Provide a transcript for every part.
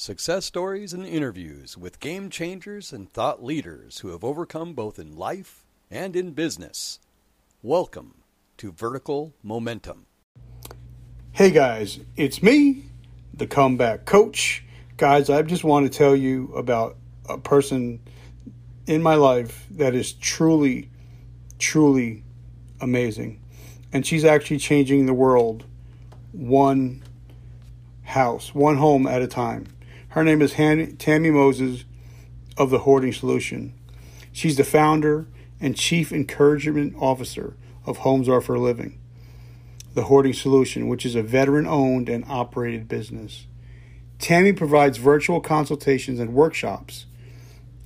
Success stories and interviews with game changers and thought leaders who have overcome both in life and in business. Welcome to Vertical Momentum. Hey guys, it's me, the comeback coach. Guys, I just want to tell you about a person in my life that is truly, truly amazing. And she's actually changing the world one house, one home at a time. Her name is Han- Tammy Moses of the Hoarding Solution. She's the founder and chief encouragement officer of Homes Are for Living, the Hoarding Solution, which is a veteran owned and operated business. Tammy provides virtual consultations and workshops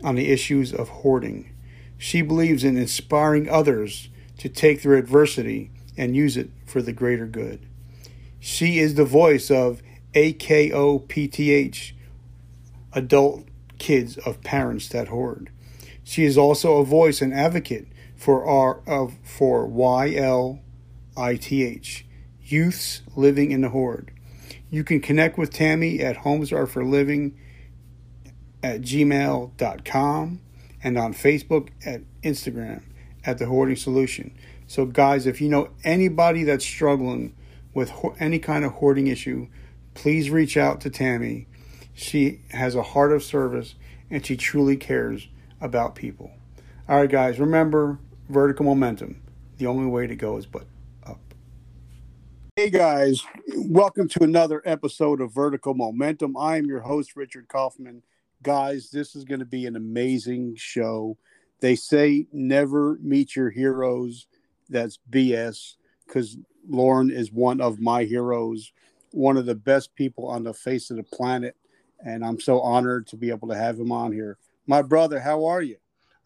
on the issues of hoarding. She believes in inspiring others to take their adversity and use it for the greater good. She is the voice of AKOPTH, adult kids of parents that hoard. She is also a voice and advocate for our of for YLITH, youths living in the hoard. You can connect with Tammy at Homes Are for Living at gmail.com and on Facebook at Instagram at the Hoarding Solution. So, guys, if you know anybody that's struggling with ho- any kind of hoarding issue, please reach out to Tammy. She has a heart of service and she truly cares about people. All right, guys, remember vertical momentum. The only way to go is but up. Hey, guys, welcome to another episode of Vertical Momentum. I am your host, Richard Kaufman. Guys, this is going to be an amazing show. They say never meet your heroes. That's BS because Lauren is one of my heroes, one of the best people on the face of the planet. And I'm so honored to be able to have him on here. My brother, how are you?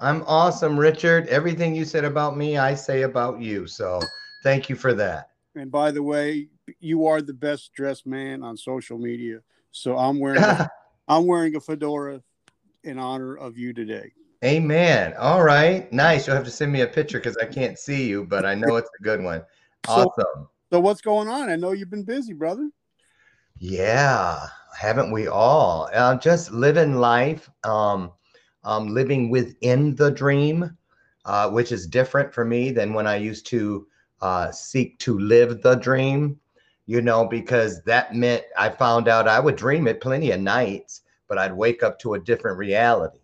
I'm awesome, Richard. Everything you said about me, I say about you. So thank you for that. And by the way, you are the best dressed man on social media. So I'm wearing a, I'm wearing a fedora in honor of you today. Amen. All right. Nice. You'll have to send me a picture because I can't see you, but I know it's a good one. Awesome. So, so what's going on? I know you've been busy, brother. Yeah, haven't we all? Uh, just living life, um, um, living within the dream, uh, which is different for me than when I used to uh, seek to live the dream, you know, because that meant I found out I would dream it plenty of nights, but I'd wake up to a different reality.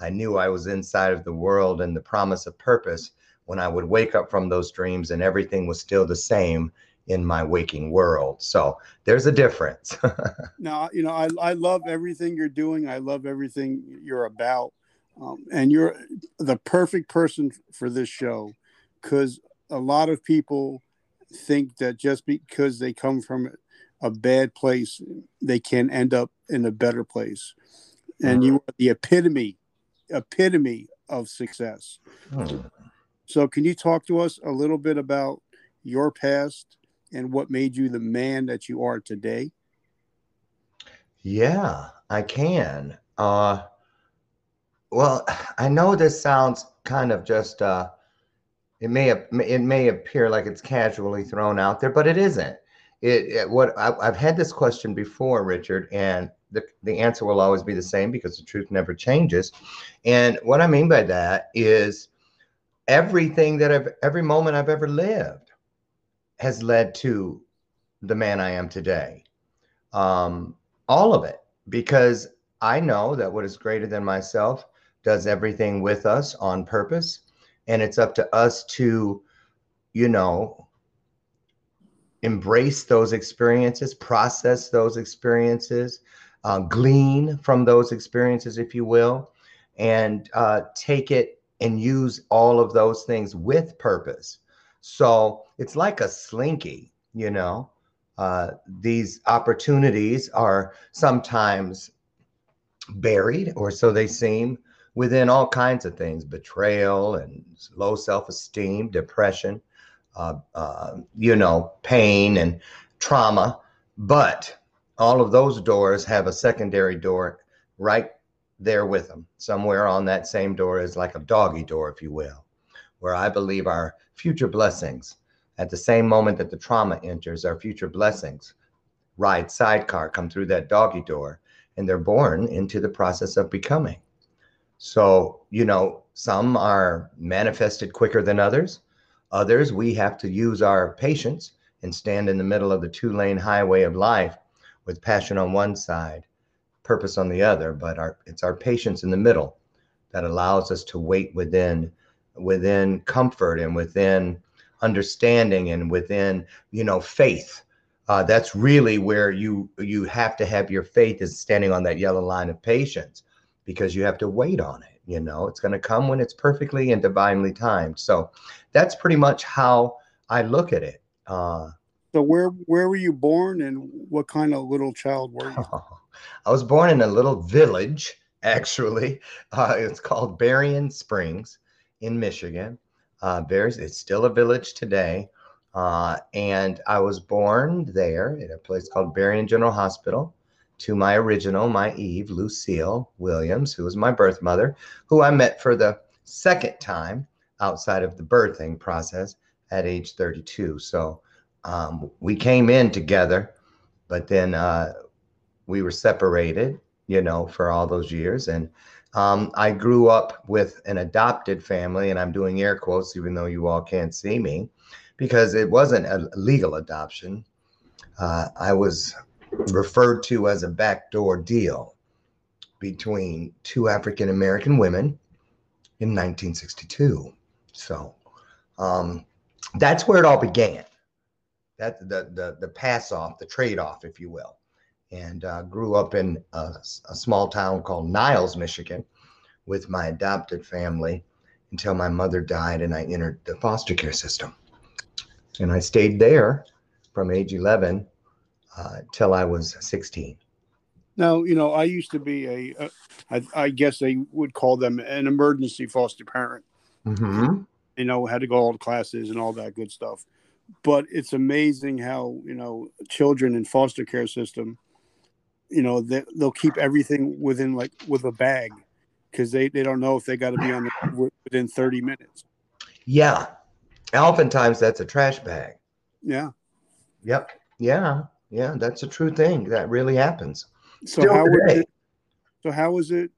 I knew I was inside of the world and the promise of purpose when I would wake up from those dreams and everything was still the same in my waking world. So there's a difference. now, you know, I, I love everything you're doing. I love everything you're about. Um, and you're the perfect person for this show because a lot of people think that just because they come from a bad place, they can end up in a better place. And you are the epitome, epitome of success. Hmm. So, can you talk to us a little bit about your past and what made you the man that you are today? Yeah, I can. Uh, well, I know this sounds kind of just uh, it may it may appear like it's casually thrown out there, but it isn't. It, it what I, I've had this question before, Richard, and the, the answer will always be the same because the truth never changes. And what I mean by that is everything that I've every moment I've ever lived has led to the man I am today. Um, all of it, because I know that what is greater than myself does everything with us on purpose. And it's up to us to, you know, embrace those experiences, process those experiences, uh, glean from those experiences, if you will, and uh, take it and use all of those things with purpose so it's like a slinky, you know. Uh, these opportunities are sometimes buried, or so they seem, within all kinds of things betrayal and low self esteem, depression, uh, uh, you know, pain and trauma. But all of those doors have a secondary door right there with them. Somewhere on that same door is like a doggy door, if you will, where I believe our future blessings. At the same moment that the trauma enters, our future blessings ride sidecar, come through that doggy door, and they're born into the process of becoming. So, you know, some are manifested quicker than others. Others, we have to use our patience and stand in the middle of the two lane highway of life with passion on one side, purpose on the other. But our, it's our patience in the middle that allows us to wait within within comfort and within understanding and within you know faith. Uh, that's really where you you have to have your faith is standing on that yellow line of patience because you have to wait on it you know? It's going to come when it's perfectly and divinely timed. So that's pretty much how i look at it uh, so where where were you born and what kind of little child were you? I was born in a little village actually. Uh, it's called berrien springs in michigan uh, it's still a village today uh, and I was born there in a place called Berrien General Hospital to my original, my Eve, Lucille Williams, who was my birth mother, who I met for the second time outside of the birthing process at age 32. So um, we came in together, but then uh, we were separated, you know, for all those years. And um, I grew up with an adopted family, and I'm doing air quotes, even though you all can't see me because it wasn't a legal adoption. Uh, I was referred to as a backdoor deal between two African American women in 1962. So um, that's where it all began. That the the the pass off, the trade off, if you will, and uh, grew up in a, a small town called Niles, Michigan, with my adopted family until my mother died and I entered the foster care system and I stayed there from age 11 uh, till I was 16. Now, you know, I used to be a, a I, I guess they would call them an emergency foster parent. Mm-hmm. You know, had to go all the classes and all that good stuff. But it's amazing how you know children in foster care system, you know, they, they'll keep everything within like with a bag because they, they don't know if they got to be on the, within 30 minutes. Yeah, oftentimes that's a trash bag. Yeah. Yep. Yeah. Yeah. That's a true thing. That really happens. So Still how today. it, so how was it,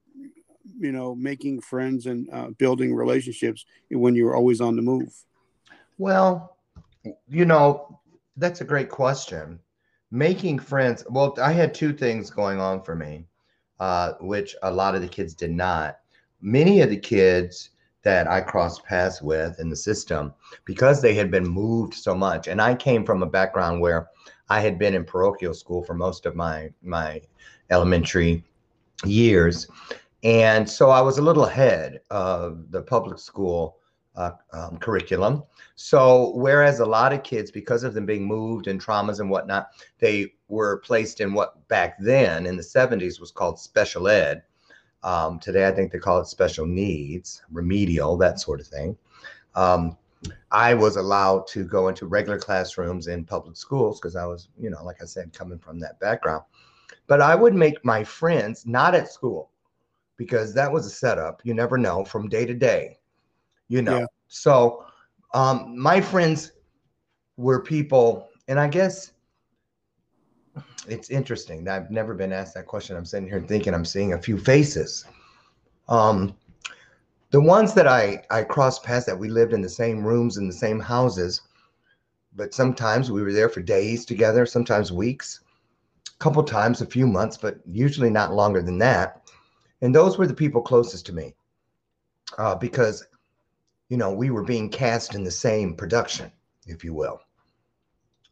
you know, making friends and uh, building relationships when you're always on the move? Well, you know, that's a great question. Making friends. Well, I had two things going on for me, uh, which a lot of the kids did not. Many of the kids that I crossed paths with in the system because they had been moved so much. And I came from a background where I had been in parochial school for most of my my elementary years. And so I was a little ahead of the public school uh, um, curriculum. So, whereas a lot of kids, because of them being moved and traumas and whatnot, they were placed in what back then in the 70s was called special ed. Um, today, I think they call it special needs, remedial, that sort of thing. Um, I was allowed to go into regular classrooms in public schools because I was, you know, like I said, coming from that background. But I would make my friends not at school because that was a setup. You never know from day to day, you know. Yeah. So um, my friends were people, and I guess it's interesting. That I've never been asked that question. I'm sitting here thinking I'm seeing a few faces. Um, the ones that I I crossed paths that we lived in the same rooms in the same houses, but sometimes we were there for days together, sometimes weeks, a couple times, a few months, but usually not longer than that. And those were the people closest to me, uh, because you know we were being cast in the same production, if you will.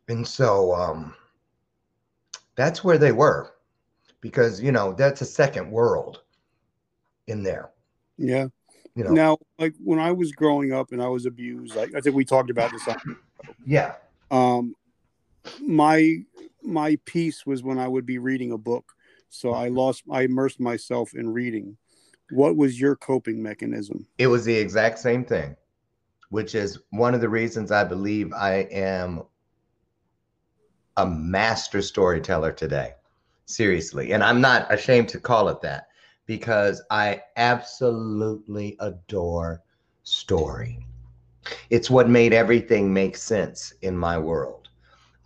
And so um, that's where they were because you know that's a second world in there. Yeah. You know. Now like when i was growing up and i was abused like i think we talked about this yeah. Um my my piece was when i would be reading a book. So i lost i immersed myself in reading what was your coping mechanism it was the exact same thing which is one of the reasons i believe i am a master storyteller today. Seriously. And I'm not ashamed to call it that because I absolutely adore story. It's what made everything make sense in my world.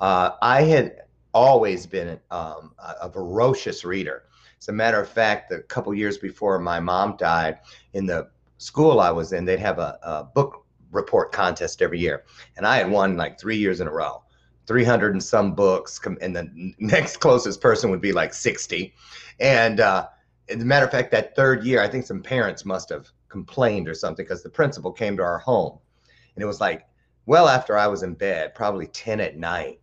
Uh, I had always been um, a, a ferocious reader. As a matter of fact, a couple years before my mom died, in the school I was in, they'd have a, a book report contest every year. And I had won like three years in a row. 300 and some books, and the next closest person would be like 60. And uh, as a matter of fact, that third year, I think some parents must have complained or something because the principal came to our home. And it was like well after I was in bed, probably 10 at night.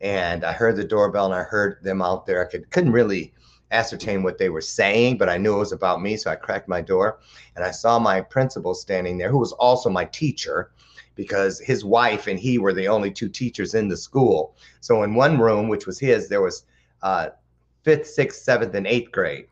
And I heard the doorbell and I heard them out there. I could, couldn't really ascertain what they were saying, but I knew it was about me. So I cracked my door and I saw my principal standing there, who was also my teacher because his wife and he were the only two teachers in the school. So in one room, which was his, there was uh, fifth, sixth, seventh, and eighth grade.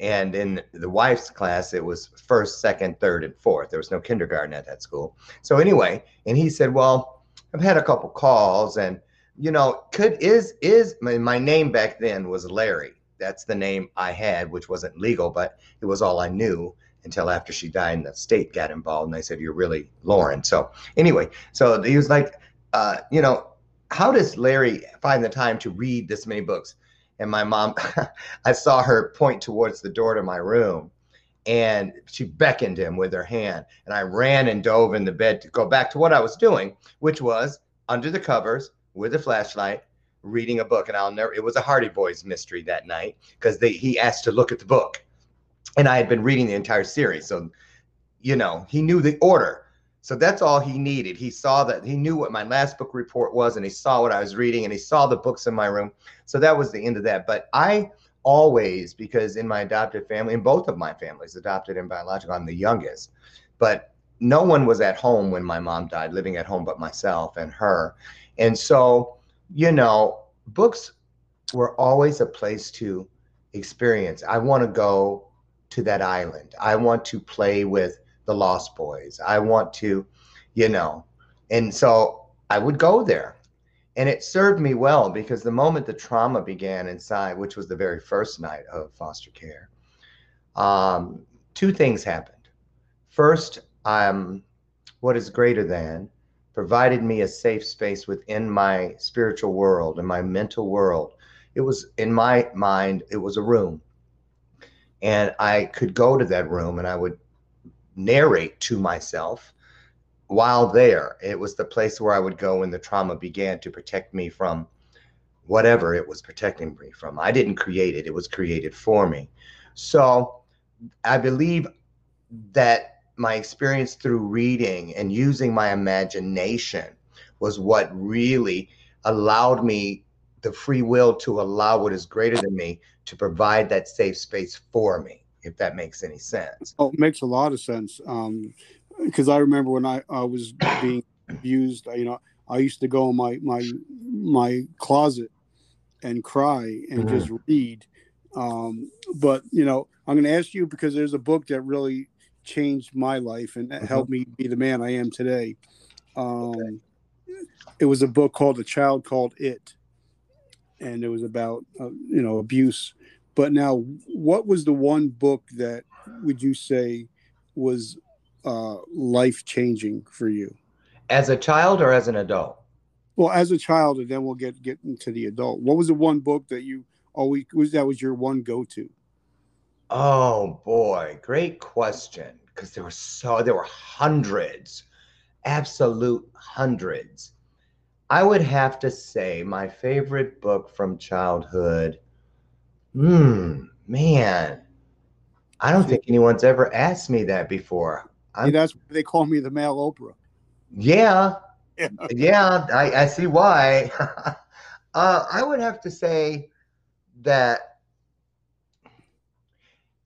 And in the wife's class, it was first, second, third, and fourth. There was no kindergarten at that school. So anyway, and he said, "Well, I've had a couple calls, and you know, could is is my, my name back then was Larry. That's the name I had, which wasn't legal, but it was all I knew until after she died and the state got involved and they said you're really lauren. So anyway so he was like uh, you know how does larry find the time to read this many books? And my mom i saw her point towards the door to my room and she beckoned him with her hand and i ran and dove in the bed to go back to what i was doing which was under the covers with a flashlight reading a book and i'll never it was a hardy boys mystery that night because they he asked to look at the book and I had been reading the entire series. So, you know, he knew the order. So that's all he needed. He saw that he knew what my last book report was, and he saw what I was reading, and he saw the books in my room. So that was the end of that. But I always, because in my adopted family, in both of my families, adopted and biological, I'm the youngest. But no one was at home when my mom died, living at home but myself and her. And so, you know, books were always a place to experience. I want to go to that island. I want to play with the Lost Boys. I want to, you know, and so I would go there. And it served me well because the moment the trauma began inside, which was the very first night of foster care, um, two things happened. First, um, what is greater than provided me a safe space within my spiritual world and my mental world. It was in my mind, it was a room and I could go to that room and I would narrate to myself while there. It was the place where I would go when the trauma began to protect me from whatever it was protecting me from. I didn't create it, it was created for me. So I believe that my experience through reading and using my imagination was what really allowed me the free will to allow what is greater than me to provide that safe space for me, if that makes any sense. Oh, it makes a lot of sense. Um, because I remember when I, I was being abused, you know, I used to go in my my my closet and cry and mm-hmm. just read. Um, but you know, I'm going to ask you because there's a book that really changed my life and mm-hmm. helped me be the man I am today. Um, okay. It was a book called "A Child Called It," and it was about uh, you know abuse. But now, what was the one book that would you say was uh, life changing for you? As a child or as an adult? Well, as a child, and then we'll get get into the adult. What was the one book that you always was that was your one go to? Oh boy, great question. Because there were so there were hundreds, absolute hundreds. I would have to say my favorite book from childhood. Hmm, man. I don't think anyone's ever asked me that before. See, that's why they call me the male Oprah. Yeah. Yeah, yeah I, I see why. uh, I would have to say that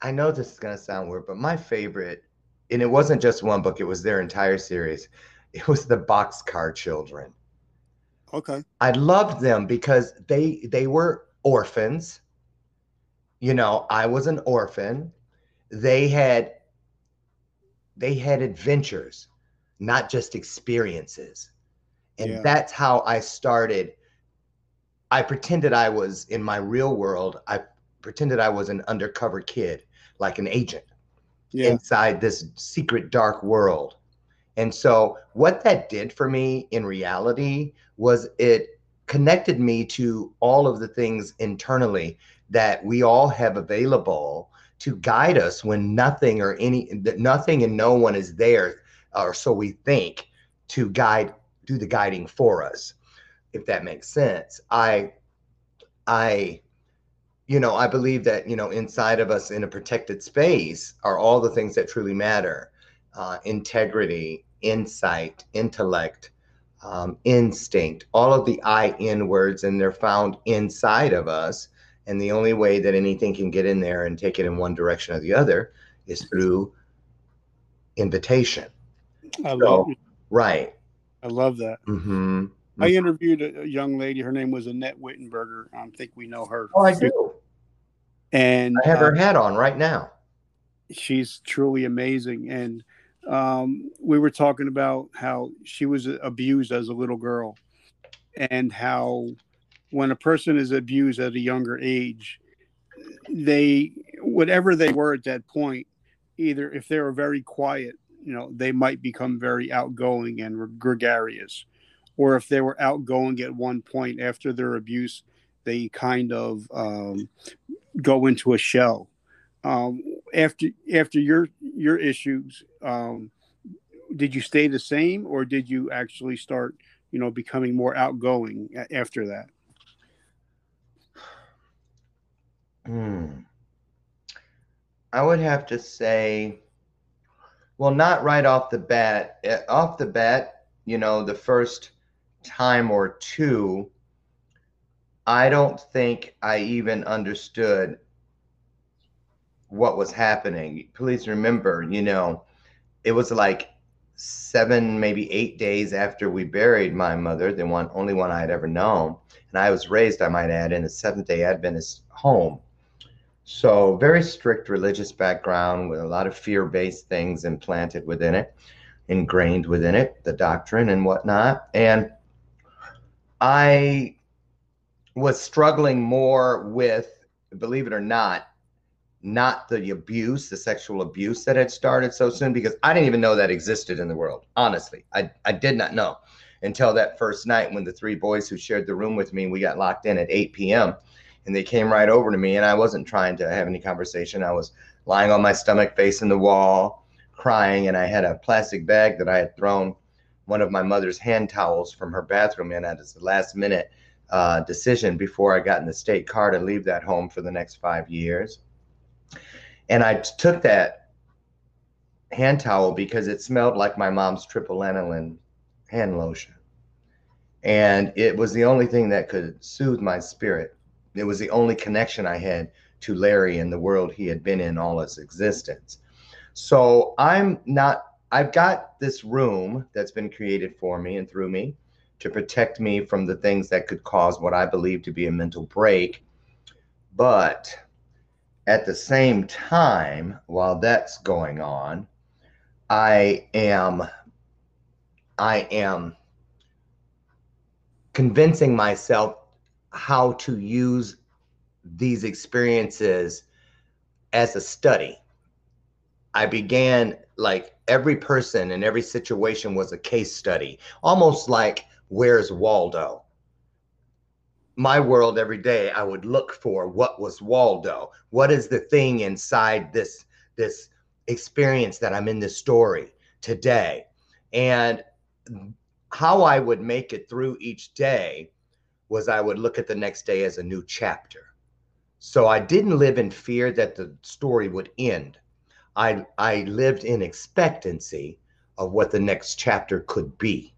I know this is going to sound weird, but my favorite, and it wasn't just one book, it was their entire series. It was the Boxcar Children. Okay. I loved them because they they were orphans. You know, I was an orphan. They had they had adventures, not just experiences. And yeah. that's how I started. I pretended I was in my real world. I pretended I was an undercover kid, like an agent yeah. inside this secret dark world. And so, what that did for me in reality was it connected me to all of the things internally that we all have available to guide us when nothing or any that nothing and no one is there or so we think to guide do the guiding for us if that makes sense i i you know i believe that you know inside of us in a protected space are all the things that truly matter uh, integrity insight intellect um, instinct all of the i in words and they're found inside of us and the only way that anything can get in there and take it in one direction or the other is through invitation I love, right I love that. mm-hmm. I interviewed a, a young lady. Her name was Annette Wittenberger. I think we know her. oh i do And i have her uh, hat on right now she's truly amazing. And um, we were talking about how she was abused as a little girl, and how when a person is abused at a younger age, they whatever they were at that point, either if they were very quiet, you know, they might become very outgoing and gregarious, or if they were outgoing at one point after their abuse, they kind of um, go into a shell. Um, after after your your issues, um, did you stay the same, or did you actually start, you know, becoming more outgoing after that? Hmm. I would have to say, well, not right off the bat. Eh, Off the bat, you know, the first time or two, I don't think I even understood what was happening. Please remember, you know, it was like seven, maybe eight days after we buried my mother, the one only one I had ever known. And I was raised, I might add, in a Seventh day Adventist home. So, very strict religious background with a lot of fear based things implanted within it, ingrained within it, the doctrine and whatnot. And I was struggling more with, believe it or not, not the abuse, the sexual abuse that had started so soon, because I didn't even know that existed in the world. Honestly, I, I did not know until that first night when the three boys who shared the room with me, we got locked in at 8 p.m. and they came right over to me. And I wasn't trying to have any conversation. I was lying on my stomach facing the wall, crying. And I had a plastic bag that I had thrown one of my mother's hand towels from her bathroom in at the last minute uh, decision before I got in the state car to leave that home for the next five years. And I took that hand towel because it smelled like my mom's triple lanolin hand lotion. And it was the only thing that could soothe my spirit. It was the only connection I had to Larry and the world he had been in all his existence. So I'm not, I've got this room that's been created for me and through me to protect me from the things that could cause what I believe to be a mental break. But at the same time, while that's going on, I am I am convincing myself how to use these experiences as a study. I began like every person and every situation was a case study, almost like where's Waldo? my world every day i would look for what was waldo. What is the thing inside this this experience that i'm in this story today? And how i would make it through each day was i would look at the next day as a new chapter. So i didn't live in fear that the story would end. I i lived in expectancy of what the next chapter could be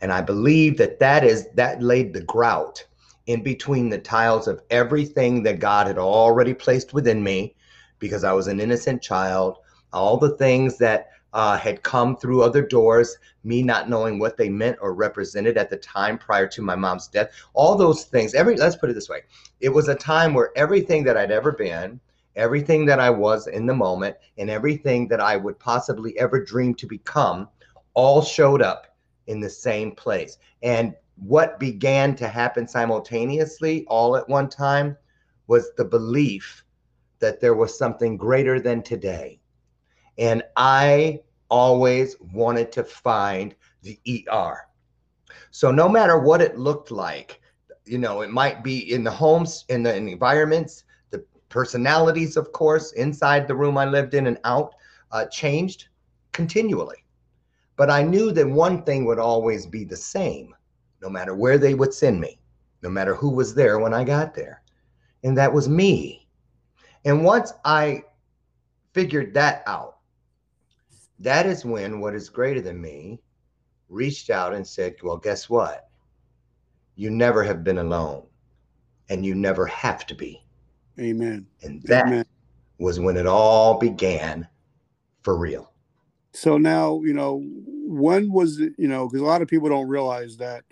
and i believe that that is that laid the grout in between the tiles of everything that God had already placed within me because I was an innocent child, all the things that uh, had come through other doors, me not knowing what they meant or represented at the time prior to my mom's death, all those things. Every let's put it this way: it was a time where everything that I'd ever been, everything that I was in the moment, and everything that I would possibly ever dream to become, all showed up in the same place. And what began to happen simultaneously all at one time was the belief that there was something greater than today. And I always wanted to find the ER. So no matter what it looked like, you know, it might be in the homes, in the, in the environments, personalities, of course, inside the room I lived in and out, uh, changed continually. But I knew that one thing would always be the same, no matter where they would send me, no matter who was there when I got there. And that was me. And once I figured that out, that is when what is greater than me reached out and said, Well, guess what? You never have been alone, and you never have to be. Amen. And that Amen. was when it all began for real. So now, you know, when was it, you know, because a lot of people don't realize that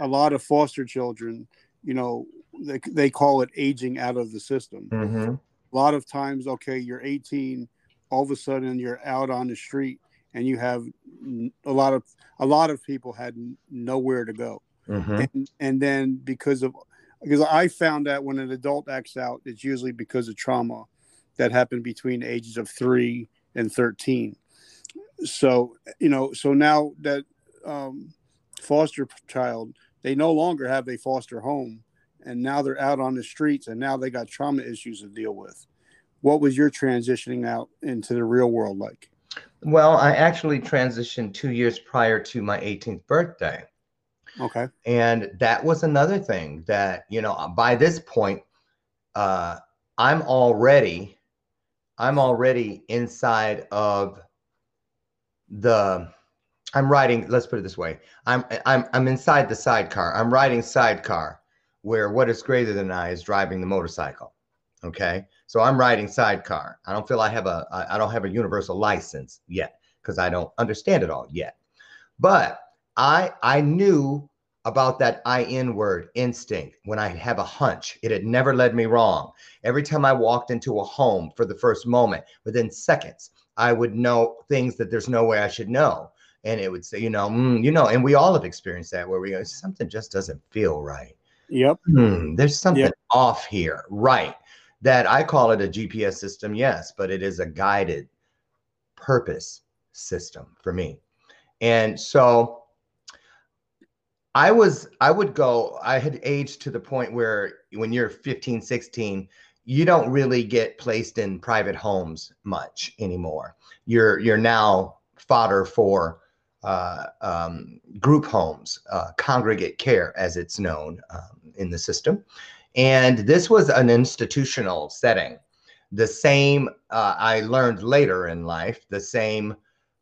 a lot of foster children, you know, they, they call it aging out of the system. Mm-hmm. A lot of times, okay, you're 18, all of a sudden you're out on the street and you have a lot of a lot of people had nowhere to go. Mm-hmm. And, and then because of because I found that when an adult acts out, it's usually because of trauma that happened between the ages of three and 13 so you know so now that um, foster child they no longer have a foster home and now they're out on the streets and now they got trauma issues to deal with. What was your transitioning out into the real world like? Well, I actually transitioned two years prior to my 18th birthday. okay. And that was another thing that, you know, by this point, uh, I'm already, I'm already inside of the, I'm riding, let's put it this way. I'm, I'm, I'm inside the sidecar. I'm riding sidecar where what is greater than I is driving the motorcycle. Okay. So I'm riding sidecar. I don't feel I have a I don't have a universal license yet because I don't understand it all yet. But I, I knew about that IN word instinct when I have a hunch. It had never led me wrong. Every time I walked into a home for the first moment, within seconds, I would know things that there's no way I should know. And it would say, you know, mm, you know, and we all have experienced that where we go, something just doesn't feel right. yep Hmm, there's something Yep. off here. Right. That I call it a GPS system, yes, but it is a guided purpose system for me. And so I was, I would go, I had aged to the point where when you're 15, 16, you don't really get placed in private homes much anymore. You're, you're now fodder for uh, um, group homes, uh, congregate care, as it's known um, in the system. And this was an institutional setting. The same, uh, I learned later in life, the same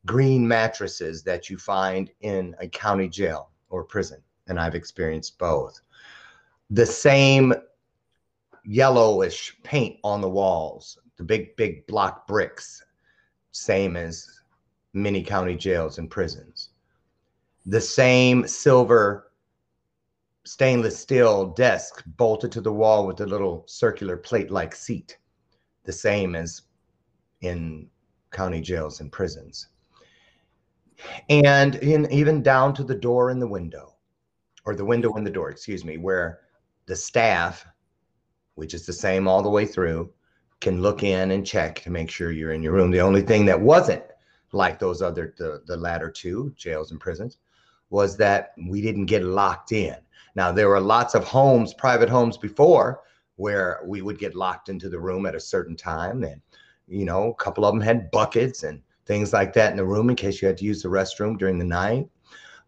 green mattresses that you find in a county jail or prison. And I've experienced both. The same yellowish paint on the walls, the big, big block bricks, same as many county jails and prisons. The same silver stainless steel desk bolted to the wall with a little circular plate like seat, the same as in county jails and prisons. And in, even down to the door and the window, or the window and the door, excuse me, where the staff, which is the same all the way through, can look in and check to make sure you're in your room. The only thing that wasn't like those other the, the latter two jails and prisons was that we didn't get locked in. Now there were lots of homes, private homes before where we would get locked into the room at a certain time and you know, a couple of them had buckets and things like that in the room in case you had to use the restroom during the night.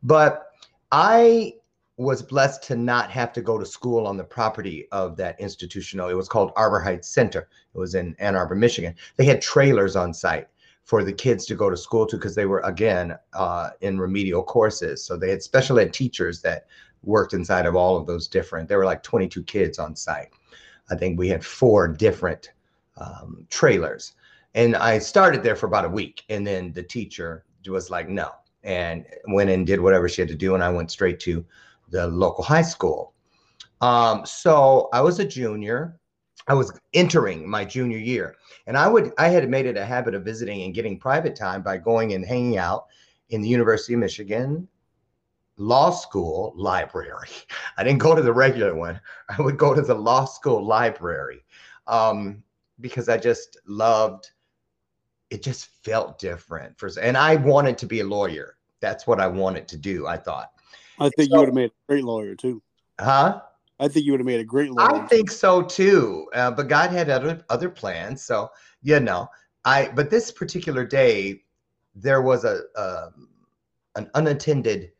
But I was blessed to not have to go to school on the property of that institutional. It was called Arbor Heights Center. It was in Ann Arbor, Michigan. They had trailers on site for the kids to go to school to because they were again uh, in remedial courses. So they had special ed teachers that worked inside of all of those different. There were like 22 kids on site. I think we had four different um, trailers, and I started there for about a week, and then the teacher was like, "No," and went and did whatever she had to do, and I went straight to the local high school. Um, so I was a junior. I was entering my junior year, and I would I had made it a habit of visiting and getting private time by going and hanging out in the University of Michigan law school library. I didn't go to the regular one. I would go to the law school library um, because I just loved. It just felt different for, and I wanted to be a lawyer. That's what I wanted to do. I thought, i think So- you would have made a great lawyer too huh? I think you would have made a great lawyer. I think so too. Uh, but God had other other plans, so you know. I but this particular day, there was a, a an unattended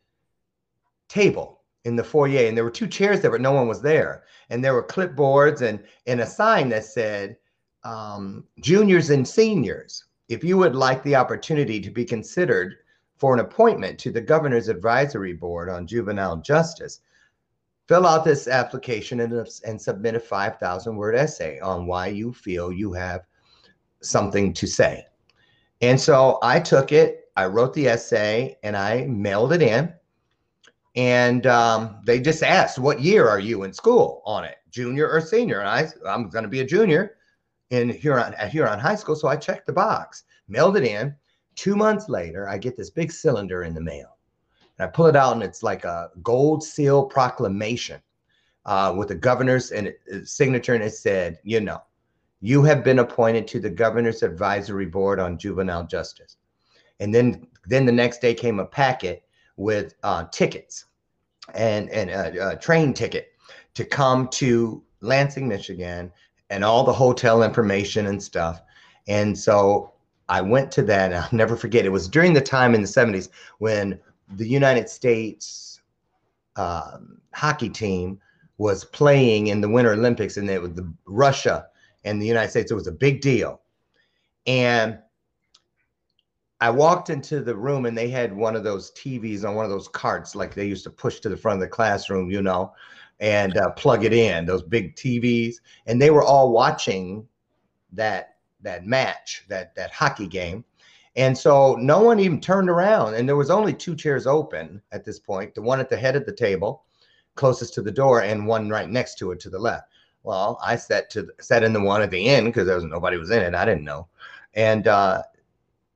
table in the foyer, and there were two chairs there, but no one was there. And there were clipboards and and a sign that said, um, "Juniors and seniors, if you would like the opportunity to be considered for an appointment to the Governor's Advisory Board on Juvenile Justice." fill out this application and, and submit a 5,000 word essay on why you feel you have something to say. And so I took it, I wrote the essay, and I mailed it in. And um, they just asked, What year are you in school on it, junior or senior? And I, I'm going to be a junior in Huron, at Huron High School. So I checked the box, mailed it in. Two months later, I get this big cylinder in the mail. And I pull it out, and it's like a gold seal proclamation uh, with the governor's and uh, signature, and it said, "You know, you have been appointed to the governor's advisory board on juvenile justice." And then, then the next day came a packet with uh, tickets and and a, a train ticket to come to Lansing, Michigan, and all the hotel information and stuff. And so I went to that. I'll never forget. It was during the time in the 70s when the United States um, hockey team was playing in the Winter Olympics, and it was the Russia and the United States. It was a big deal, and I walked into the room, and they had one of those TVs on one of those carts, like they used to push to the front of the classroom, you know, and uh, plug it in. Those big TVs, and they were all watching that that match, that that hockey game and so no one even turned around. And there was only two chairs open at this point the one at the head of the table, closest to the door, and one right next to it to the left. Well, I sat to sat in the one at the end because there was nobody was in it. I didn't know. And uh,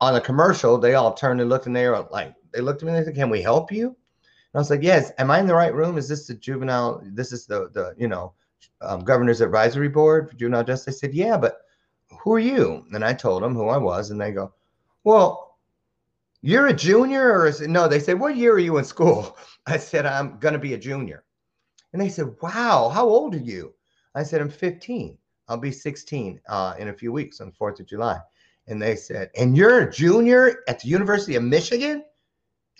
on the commercial, they all turned and looked, and they were like, they looked at me and they said, "Can we help you?" And I was like, "Yes." Am I in the right room? Is this the juvenile? This is the the you know um, governor's advisory board for juvenile justice? They said, "Yeah, but who are you?" And I told them who I was, and they go, well, you're a junior or is it no? They said, What year are you in school? I said, I'm gonna be a junior. And they said, Wow, how old are you? I said, I'm 15. I'll be 16 uh, in a few weeks on the 4th of July. And they said, And you're a junior at the University of Michigan?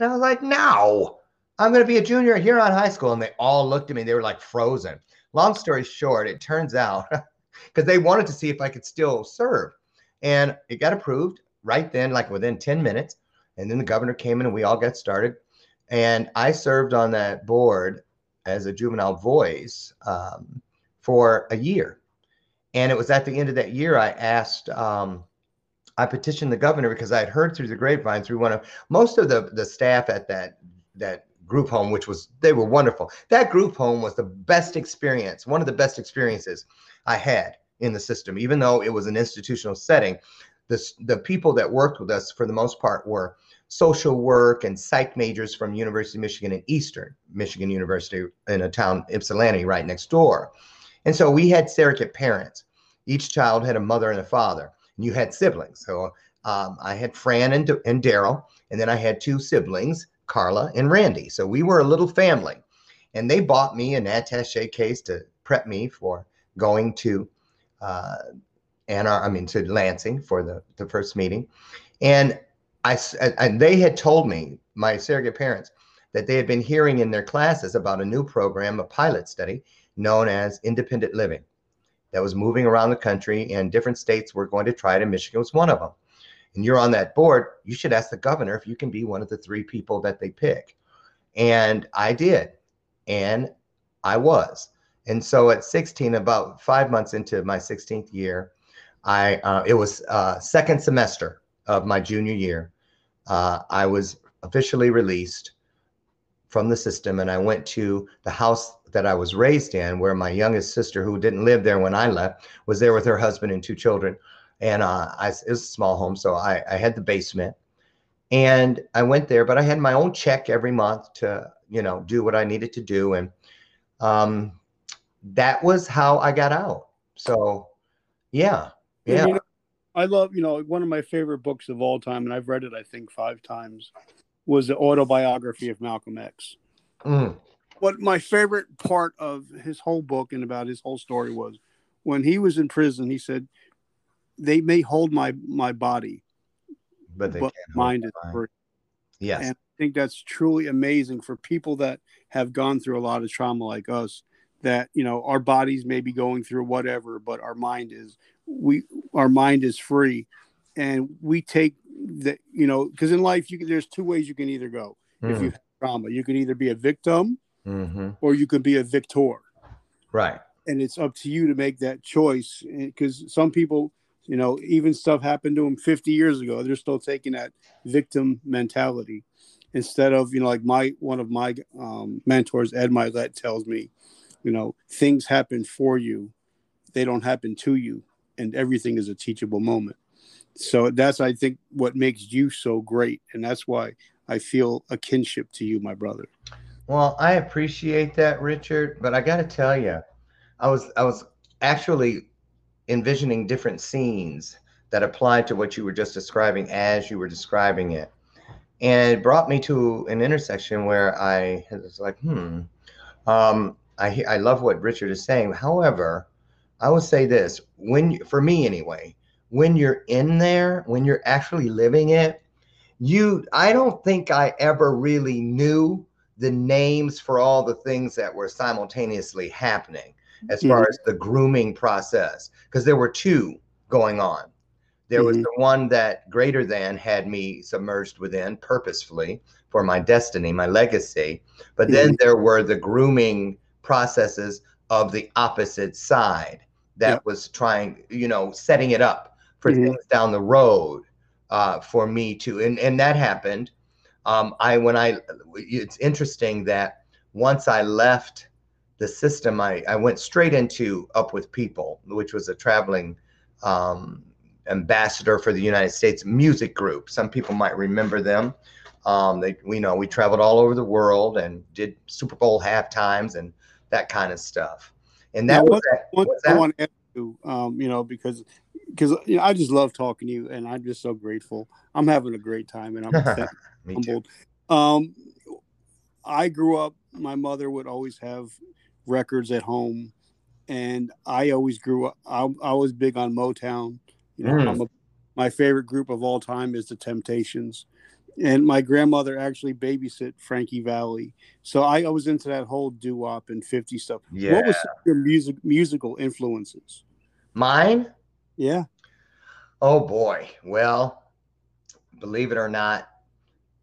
And I was like, No, I'm going to be a junior at Huron High School. And they all looked at me. They were like frozen. Long story short, it turns out because they wanted to see if I could still serve. And it got approved right then, like within 10 minutes. And then the governor came in and we all got started. And I served on that board as a juvenile voice um, for a year. And it was at the end of that year I asked, um, I petitioned the governor because I had heard through the grapevine through one of most of the the staff at that that group home, which was they were wonderful. That group home was the best experience, one of the best experiences I had in the system, even though it was an institutional setting the, the people that worked with us for the most part were social work and psych majors from University of Michigan and Eastern Michigan University in a town, Ypsilanti, right next door. And so we had surrogate parents. Each child had a mother and a father, and you had siblings. So um, I had Fran and, and Daryl, and then I had two siblings, Carla and Randy. So we were a little family. And they bought me an attache case to prep me for going to uh, and I mean to Lansing for the, the first meeting. And I and they had told me, my surrogate parents, that they had been hearing in their classes about a new program, a pilot study known as independent living that was moving around the country and different states were going to try it and Michigan was one of them. And you're on that board, you should ask the governor if you can be one of the three people that they pick. And I did. And I was. And so at 16, about five months into my 16th year, I uh, it was uh, second semester of my junior year. Uh, I was officially released from the system, and I went to the house that I was raised in, where my youngest sister, who didn't live there when I left, was there with her husband and two children. And uh, I, it was a small home, so I, I had the basement, and I went there. But I had my own check every month to you know do what I needed to do, and um, that was how I got out. So yeah yeah. You know, I love, you know, one of my favorite books of all time, and I've read it, I think, five times, was the autobiography of Malcolm X. Mm. what my favorite part of his whole book and about his whole story was when he was in prison. He said, "They may hold my my body, but they but can't mind is free." Yes. And I think that's truly amazing for people that have gone through a lot of trauma like us. That you know, our bodies may be going through whatever, but our mind is we our mind is free, and we take that you know because in life you can, there's two ways you can either go if you have trauma. You can either be a victim hmm or you can be a victor, Right. and it's up to you to make that choice. Because some people, you know, even stuff happened to them 50 years ago, they're still taking that victim mentality instead of you know like my one of my um, mentors Ed Mylett tells me you know things happen for you they don't happen to you and everything is a teachable moment so that's i think what makes you so great and that's why i feel a kinship to you my brother Well, I appreciate that, Richard, but I got to tell you, I was I was actually envisioning different scenes that applied to what you were just describing as you were describing it. And it brought me to an intersection where I was like, hmm, um, I, I love what Richard is saying. However, I would say this when, for me anyway, when you're in there, when you're actually living it, you, I don't think I ever really knew the names for all the things that were simultaneously happening as far Mhm. as the grooming process, because there were two going on. There was Mhm. the one that greater than had me submerged within purposefully for my destiny, my legacy. But then there were the grooming processes of the opposite side that was trying, you know, setting it up for Mhm. things down the road uh, for me to, and, and that happened. Um, I, when I, it's interesting that once I left the system, I, I went straight into Up with People, which was a traveling um, ambassador for the United States music group. Some people might remember them. Um, they, we know we traveled all over the world and did Super Bowl half times and that kind of stuff. And that Now, was what- that. One what's thing I want to ask you, um, you know, because because you know, I just love talking to you, and I'm just so grateful. I'm having a great time, and I'm thank- Me too. humbled. Um, I grew up. My mother would always have records at home, and I always grew up. I, I was big on Motown. You know, Mm. A, my favorite group of all time is the Temptations, and my grandmother actually babysit Frankie Valli. So I, I was into that whole doo wop and 50 stuff. Yeah. What was your music musical influences? Mine? Yeah. Oh boy. Well, believe it or not,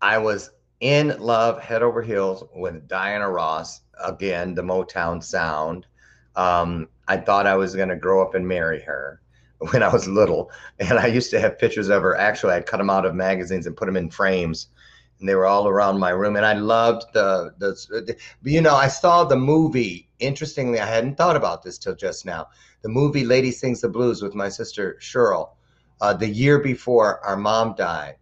I was in love head over heels with Diana Ross. Again, the Motown sound. Um, I thought I was going to grow up and marry her when I was little. And I used to have pictures of her. Actually, I cut them out of magazines and put them in frames. And they were all around my room. And I loved the, the, the you know, I saw the movie. Interestingly, I hadn't thought about this till just now. The movie Lady Sings the Blues with my sister Cheryl uh, the year before our mom died.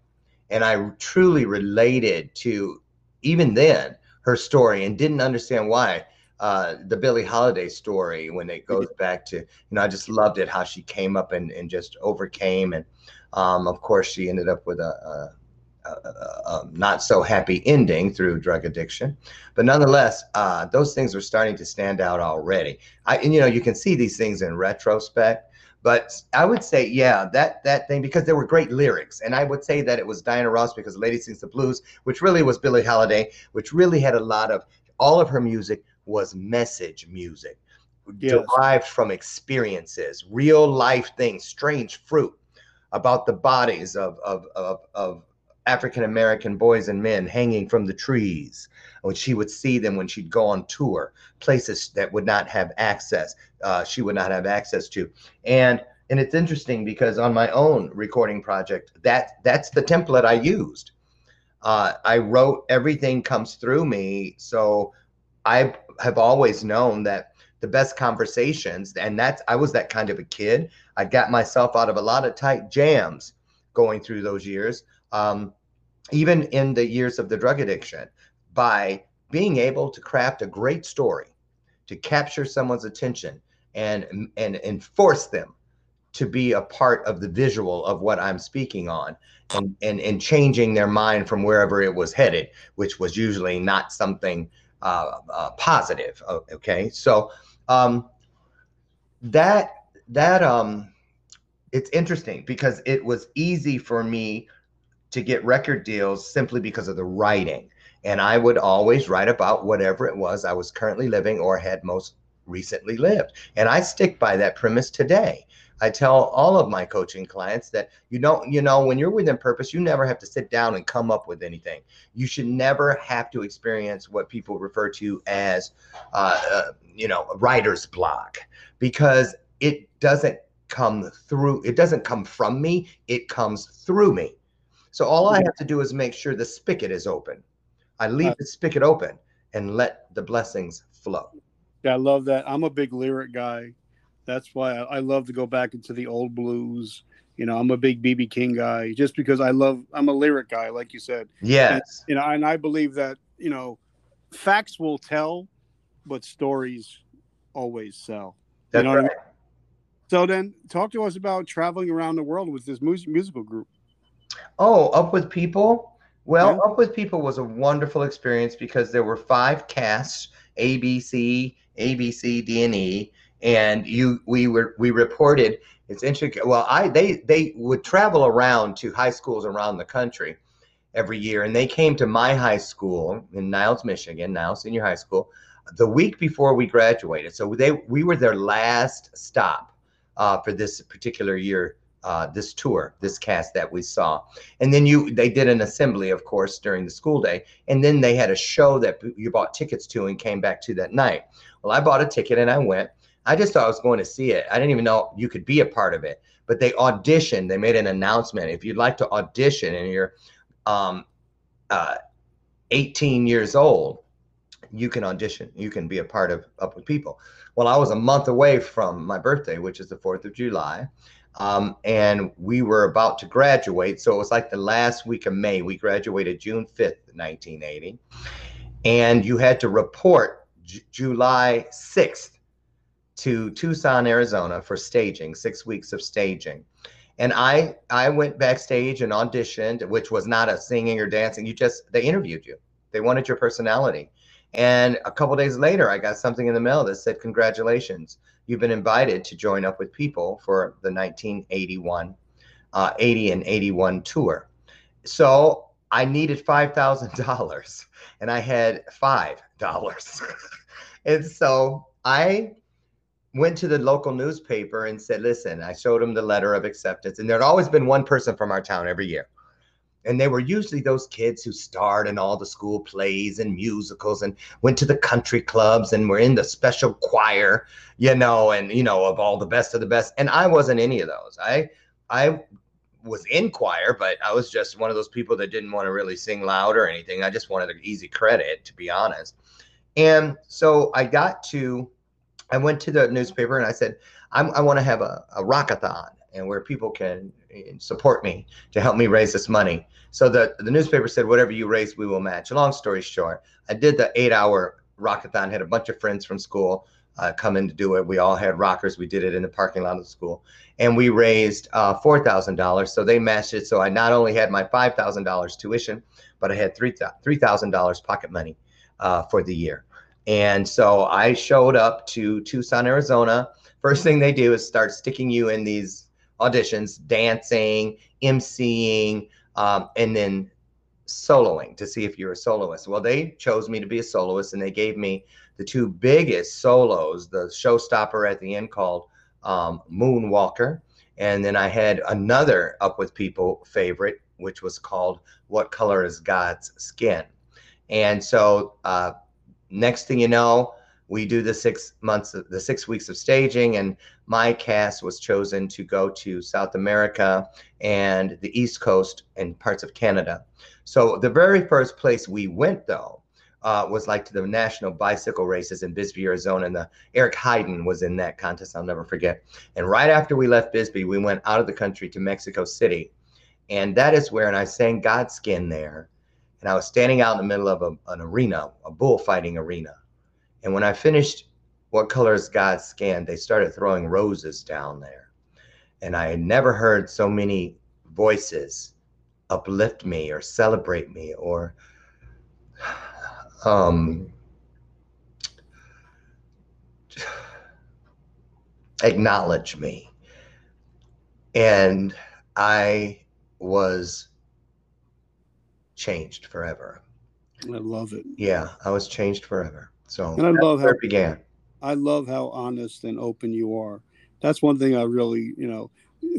And I truly related to, even then, her story and didn't understand why. Uh, the Billie Holiday story, when it goes back to, you know, I just loved it how she came up and, and just overcame. And um, of course, she ended up with a, a, a, a not so happy ending through drug addiction. But nonetheless, uh, those things are starting to stand out already. I, and, you know, you can see these things in retrospect but I would say, yeah, that that thing because there were great lyrics, and I would say that it was Diana Ross because Lady Sings the Blues, which really was Billie Holiday, which really had a lot of all of her music was message music, Yes. derived from experiences, real life things, strange fruit about the bodies of of of, of African American boys and men hanging from the trees. When she would see them when she'd go on tour, places that would not have access, uh, she would not have access to. And and it's interesting because on my own recording project, that that's the template I used. Uh, I wrote everything comes through me, so I have always known that the best conversations, and that's I was that kind of a kid. I got myself out of a lot of tight jams going through those years, um, even in the years of the drug addiction, by being able to craft a great story, to capture someone's attention and and and force them to be a part of the visual of what I'm speaking on and and and changing their mind from wherever it was headed, which was usually not something uh, uh, positive. Okay, so um, that that um, it's interesting because it was easy for me to get record deals simply because of the writing. And I would always write about whatever it was I was currently living or had most recently lived. And I stick by that premise today. I tell all of my coaching clients that you don't, you know, when you're within purpose, you never have to sit down and come up with anything. You should never have to experience what people refer to as, uh, uh, you know, writer's block because it doesn't come through, it doesn't come from me, it comes through me. So all I have to do is make sure the spigot is open. I leave the spigot open and let the blessings flow. Yeah, I love that. I'm a big lyric guy. That's why I, love to go back into the old blues. You know, I'm a big BB King guy just because I love. I'm a lyric guy, like you said. Yes. And, you know, and I believe that you know, facts will tell, but stories always sell. That's you know right. I mean? So then, talk to us about traveling around the world with this musical group. Oh, Up with People. Well, yeah. Up with People was a wonderful experience because there were five casts: A, B, C, A, B, C, D, and E and you we were we reported it's interesting well i they they would travel around to high schools around the country every year and they came to my high school in niles michigan niles senior high school the week before we graduated. So they we were their last stop uh, for this particular year uh, this tour this cast that we saw. And then you they did an assembly of course during the school day and then they had a show that you bought tickets to and came back to that night. Well i bought a ticket and i went I just thought I was going to see it. I didn't even know you could be a part of it. But they auditioned. They made an announcement. If you'd like to audition and you're um, uh, 18 years old, you can audition. You can be a part of Up with People. Well, I was a month away from my birthday, which is the 4th of July. Um, and we were about to graduate. So it was like the last week of May. We graduated June 5th, 1980. And you had to report J- July 6th to Tucson, Arizona for staging, six weeks of staging. And I I went backstage and auditioned, which was not a singing or dancing. You just they interviewed you. They wanted your personality. And a couple days later, I got something in the mail that said, "Congratulations, you've been invited to join up with people for the 1981, uh, 80 and 81 tour." So I needed five thousand dollars, and I had five dollars, and so I went to the local newspaper and said, listen, I showed them the letter of acceptance. And there'd always been one person from our town every year. And they were usually those kids who starred in all the school plays and musicals and went to the country clubs and were in the special choir, you know, and, you know, of all the best of the best. And I wasn't any of those. I, I was in choir, but I was just one of those people that didn't want to really sing loud or anything. I just wanted the easy credit, to be honest. And so I got to I went to the newspaper and I said, i want to have a, a rockathon and where people can eh, support me to help me raise this money. So the, the newspaper said, whatever you raise, we will match. Long story short, I did the eight hour rockathon, had a bunch of friends from school uh, come in to do it. We all had rockers. We did it in the parking lot of the school and we raised uh, $4,000. So they matched it. So I not only had my $5,000 tuition, but I had $3,000 pocket money uh, for the year. And so I showed up to Tucson, Arizona. First thing they do is start sticking you in these auditions, dancing, emceeing, um, and then soloing to see if you're a soloist. Well, they chose me to be a soloist, and they gave me the two biggest solos, the showstopper at the end called um, Moonwalker. And then I had another Up With People favorite, which was called What Color is God's Skin? And so uh, next thing you know, we do the six months, the six weeks of staging, and my cast was chosen to go to South America and the East Coast and parts of Canada. So the very first place we went, though, uh, was like to the national bicycle races in Bisbee, Arizona, and the Eric Heiden was in that contest. I'll never forget. And right after we left Bisbee, we went out of the country to Mexico City, and that is where, and I sang God's Skin there and I was standing out in the middle of a, an arena, a bullfighting arena. And when I finished What Color's God's Skin, they started throwing roses down there. And I had never heard so many voices uplift me or celebrate me or um, acknowledge me. And I was changed forever. I love it. Yeah, I was changed forever. So And I love how it began. I love how honest and open you are. That's one thing I really, you know,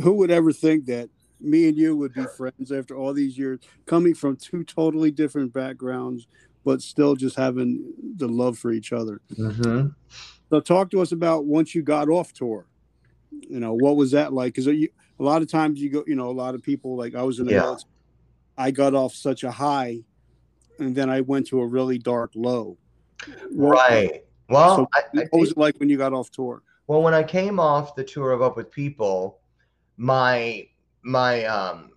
who would ever think that me and you would be friends after all these years, coming from two totally different backgrounds, but still just having the love for each other. hmm So, talk to us about once you got off tour. You know, what was that like? Because a lot of times you go, you know, a lot of people like I was in the Yeah. military. I got off such a high, and then I went to a really dark low. Right. Well, So, I, I What was it like when you got off tour? well, when I came off the tour of Up with People, my my um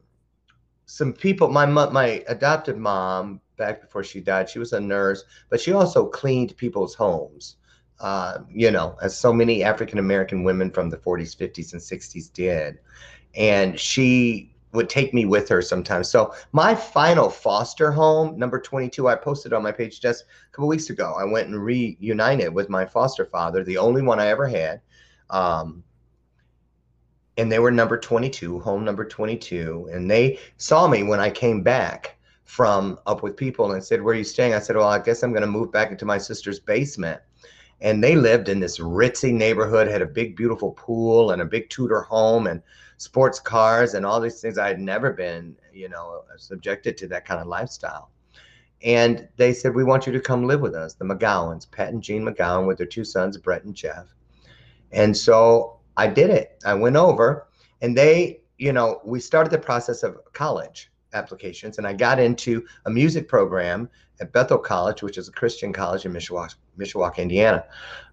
some people my my adopted mom back before she died she was a nurse but she also cleaned people's homes uh, you know as so many african american women from the 40s 50s and 60s did and she would take me with her sometimes so my final foster home number 22 i posted on my page just a couple weeks ago i went and reunited with my foster father the only one i ever had um, and they were number 22, home number 22. And they saw me when I came back from Up with People and said, Where are you staying? I said, Well, I guess I'm going to move back into my sister's basement. And they lived in this ritzy neighborhood, had a big, beautiful pool and a big Tudor home and sports cars and all these things. I had never been, you know, subjected to that kind of lifestyle. And they said, We want you to come live with us, the McGowans, Pat and Jean McGowan with their two sons, Brett and Jeff. And so I did it. I went over and they, you know, we started the process of college applications and I got into a music program at Bethel College, which is a Christian college in Mishawaka, Mishawaka Indiana.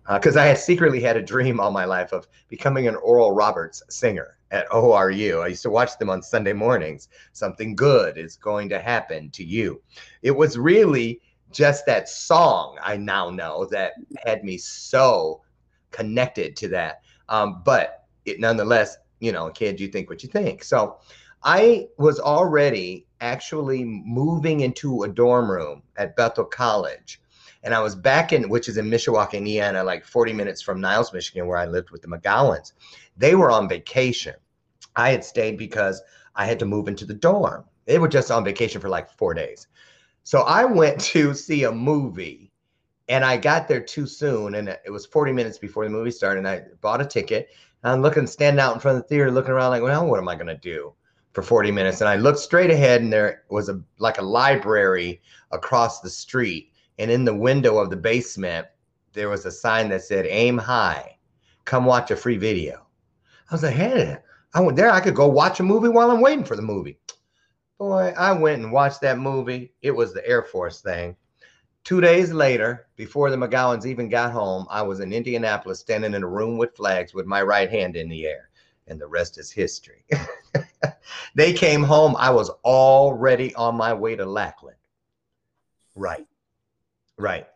Because I had secretly had a dream all my life of becoming an Oral Roberts singer at ORU. I used to watch them on Sunday mornings. Something good is going to happen to you. It was really just that song I now know that had me so connected to that. Um, but it nonetheless, you know, kid, you think what you think. So I was already actually moving into a dorm room at Bethel College. And I was back in, which is in Mishawaka, Indiana, like 40 minutes from Niles, Michigan, where I lived with the McGowans. They were on vacation. I had stayed because I had to move into the dorm. They were just on vacation for like four days. So I went to see a movie and I got there too soon, and it was 40 minutes before the movie started. And I bought a ticket. And I'm looking, standing out in front of the theater, looking around, like, well, what am I going to do for 40 minutes? And I looked straight ahead, and there was a like a library across the street. And in the window of the basement, there was a sign that said, "Aim high, come watch a free video." I was like, hey, I went there. I could go watch a movie while I'm waiting for the movie. Boy, I went and watched that movie. It was the Air Force thing. Two days later, before the McGowans even got home, I was in Indianapolis standing in a room with flags with my right hand in the air. And the rest is history. they came home. I was already on my way to Lackland. Right. Right.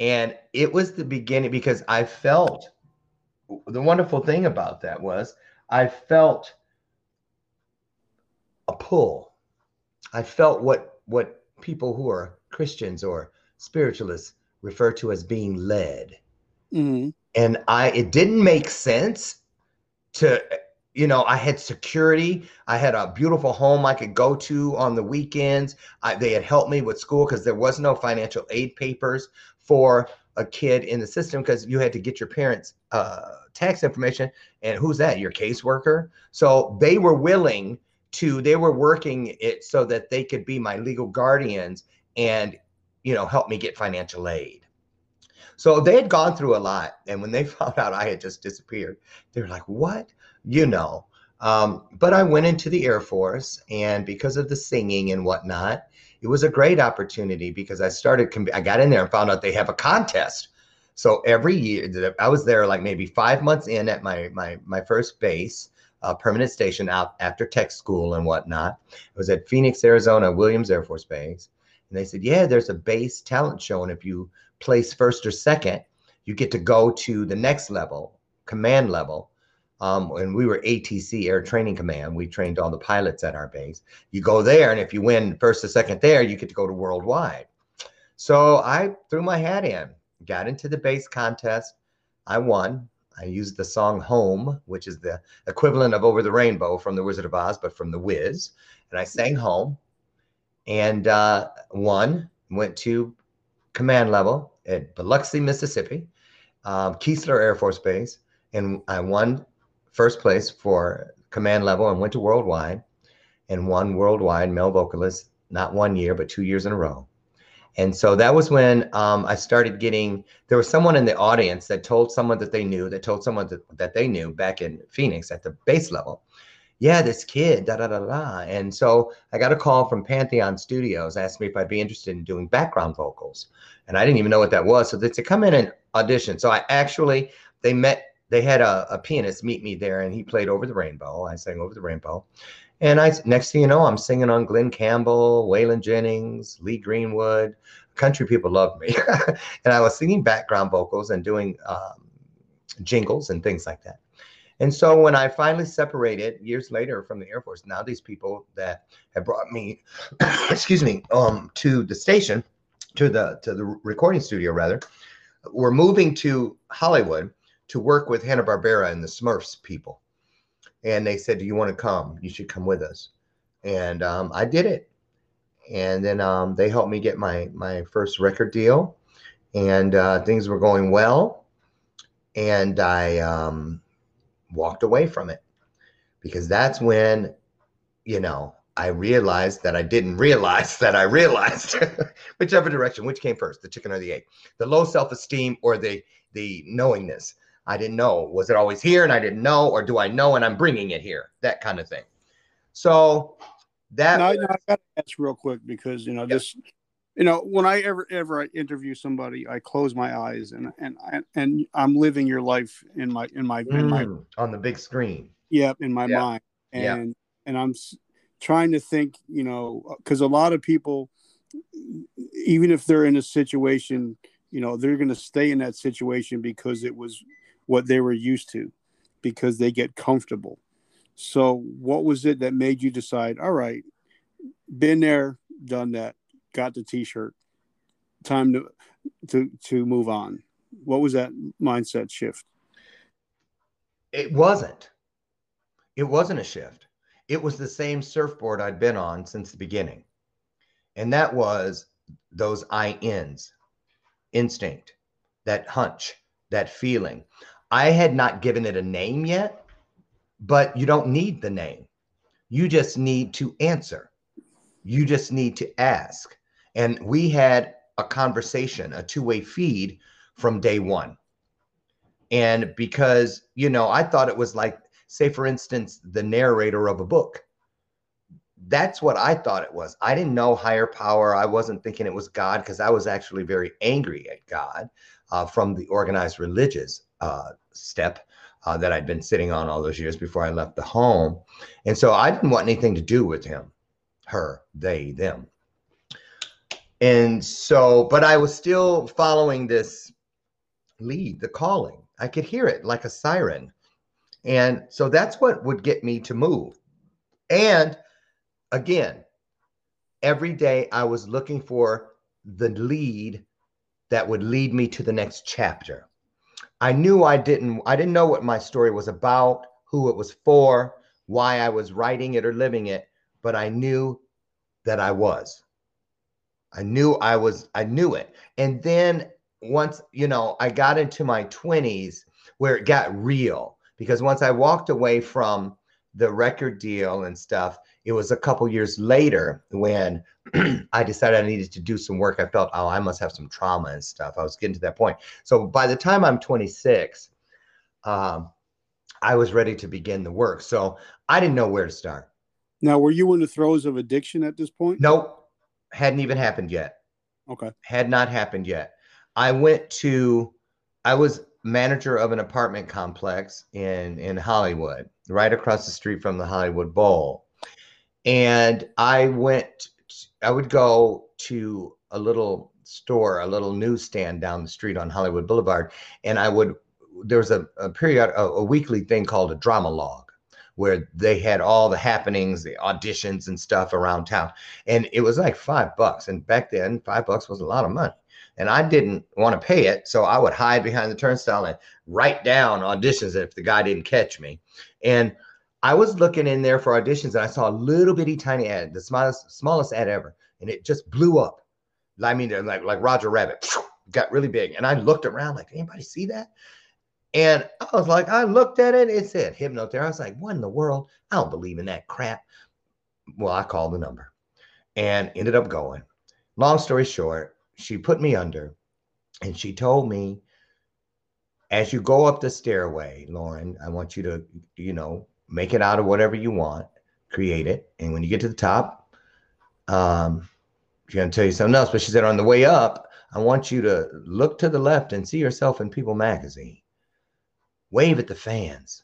And it was the beginning because I felt the wonderful thing about that was I felt a pull. I felt what what people who are Christians or spiritualists refer to as being led. hmm And I it didn't make sense to you know, I had security. I had a beautiful home I could go to on the weekends. I, they had helped me with school because there was no financial aid papers for a kid in the system because you had to get your parents' uh, tax information. And who's that? Your caseworker. So they were willing to. They were working it so that they could be my legal guardians and you know help me get financial aid. So they had gone through a lot, and when they found out I had just disappeared, they were like, "What?" You know. Um, but I went into the Air Force, and because of the singing and whatnot, it was a great opportunity because I started. I got in there and found out they have a contest. So every year, I was there like maybe five months in at my my my first base, uh, permanent station out after tech school and whatnot. It was at Phoenix, Arizona, Williams Air Force Base, and they said, "Yeah, there's a base talent show, and if you place first or second, you get to go to the next level, command level." Um, and we were ATC Air Training Command. We trained all the pilots at our base. You go there, and if you win first or second there, you get to go to worldwide. So I threw my hat in, got into the base contest. I won. I used the song Home, which is the equivalent of Over the Rainbow from The Wizard of Oz, but from The Wiz. And I sang Home and uh, won, went to command level at Biloxi, Mississippi, um, Keesler Air Force Base. And I won first place for command level and went to worldwide and won worldwide male vocalist, not one year, but two years in a row. And so that was when um, I started getting. There was someone in the audience that told someone that they knew, that told someone that, that they knew back in Phoenix at the base level. Yeah, this kid, da da da da. And so I got a call from Pantheon Studios, asked me if I'd be interested in doing background vocals, and I didn't even know what that was. So they to come in and audition. So I actually they met. They had a, a pianist meet me there, and he played over the rainbow. I sang over the rainbow, and I next thing you know, I'm singing on Glen Campbell, Waylon Jennings, Lee Greenwood. Country people loved me, and I was singing background vocals and doing um, jingles and things like that. And so when I finally separated years later from the Air Force, now these people that have brought me, excuse me, um, to the station, to the to the recording studio rather, were moving to Hollywood to work with Hanna Barbera and the Smurfs people and they said, "Do you want to come? You should come with us." And um, I did it, and then um, they helped me get my my first record deal, and uh, things were going well, and I um, walked away from it because that's when, you know, I realized that I didn't realize that I realized whichever direction, which came first, the chicken or the egg, the low self esteem or the the knowingness. I didn't know. Was it always here and I didn't know, or do I know and I'm bringing it here? That kind of thing. So that. No, no I got to ask real quick because you know this. You know, when I ever ever I interview somebody, I close my eyes and and and I'm living your life in my in my mm, in my mm, on the big screen. Yep, in my mind, and and I'm trying to think. You know, because a lot of people, even if they're in a situation, you know, they're going to stay in that situation because it was what they were used to because they get comfortable. So, what was it that made you decide, all right, been there, done that, got the t-shirt, time to to to move on? What was that mindset shift? It wasn't. It wasn't a shift. It was the same surfboard I'd been on since the beginning. And that was those I ins, instinct, that hunch, that feeling. I had not given it a name yet, but you don't need the name. You just need to answer. You just need to ask. And we had a conversation, a two way feed from day one. And because, you know, I thought it was like, say, for instance, the narrator of a book. That's what I thought it was. I didn't know higher power. I wasn't thinking it was God because I was actually very angry at God uh, from the organized religious uh, step uh, that I'd been sitting on all those years before I left the home. And so I didn't want anything to do with him, her, they, them. And so, but I was still following this lead, the calling. I could hear it like a siren. And so that's what would get me to move. And again, every day I was looking for the lead that would lead me to the next chapter. I knew I didn't I didn't know what my story was about, who it was for, why I was writing it or living it, but I knew that I was. I knew I was I knew it. And then once, you know, I got into my 20s where it got real because once I walked away from the record deal and stuff, it was a couple years later when I decided I needed to do some work. I felt, oh, I must have some trauma and stuff. I was getting to that point. So by the time I'm 26, um, I was ready to begin the work. So I didn't know where to start. Now, were you in the throes of addiction at this point? Nope. Hadn't even happened yet. Okay. Had not happened yet. I went to, I was manager of an apartment complex in in Hollywood, right across the street from the Hollywood Bowl. And I went, I would go to a little store, a little newsstand down the street on Hollywood Boulevard, and I would, there was a, a period, a, a weekly thing called a drama log, where they had all the happenings, the auditions and stuff around town. And it was like five bucks. And back then, five bucks was a lot of money. And I didn't want to pay it. So I would hide behind the turnstile and write down auditions if the guy didn't catch me. And I was looking in there for auditions and I saw a little bitty tiny ad, the smallest, smallest ad ever. And it just blew up. I mean, like, like Roger Rabbit got really big. And I looked around like, anybody see that? And I was like, I looked at it, it said hypnotherapy. I was like, what in the world? I don't believe in that crap. Well, I called the number and ended up going. Long story short, she put me under and she told me, as you go up the stairway, Lauren, I want you to, you know, make it out of whatever you want, create it. And when you get to the top, um, she's going to tell you something else. But she said, on the way up, I want you to look to the left and see yourself in People magazine. Wave at the fans.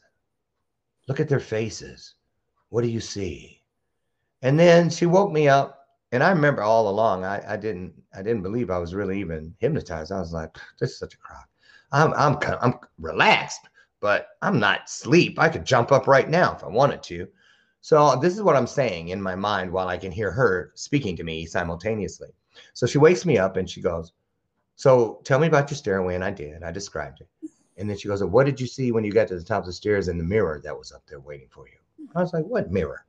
Look at their faces. What do you see? And then she woke me up, and I remember all along I, I didn't I didn't believe I was really even hypnotized. I was like, this is such a crock. I'm I'm I'm relaxed, but I'm not sleep. I could jump up right now if I wanted to. So this is what I'm saying in my mind while I can hear her speaking to me simultaneously. So she wakes me up and she goes, "So tell me about your stairway." And I did. I described it. And then she goes, What did you see when you got to the top of the stairs in the mirror that was up there waiting for you? I was like, What mirror?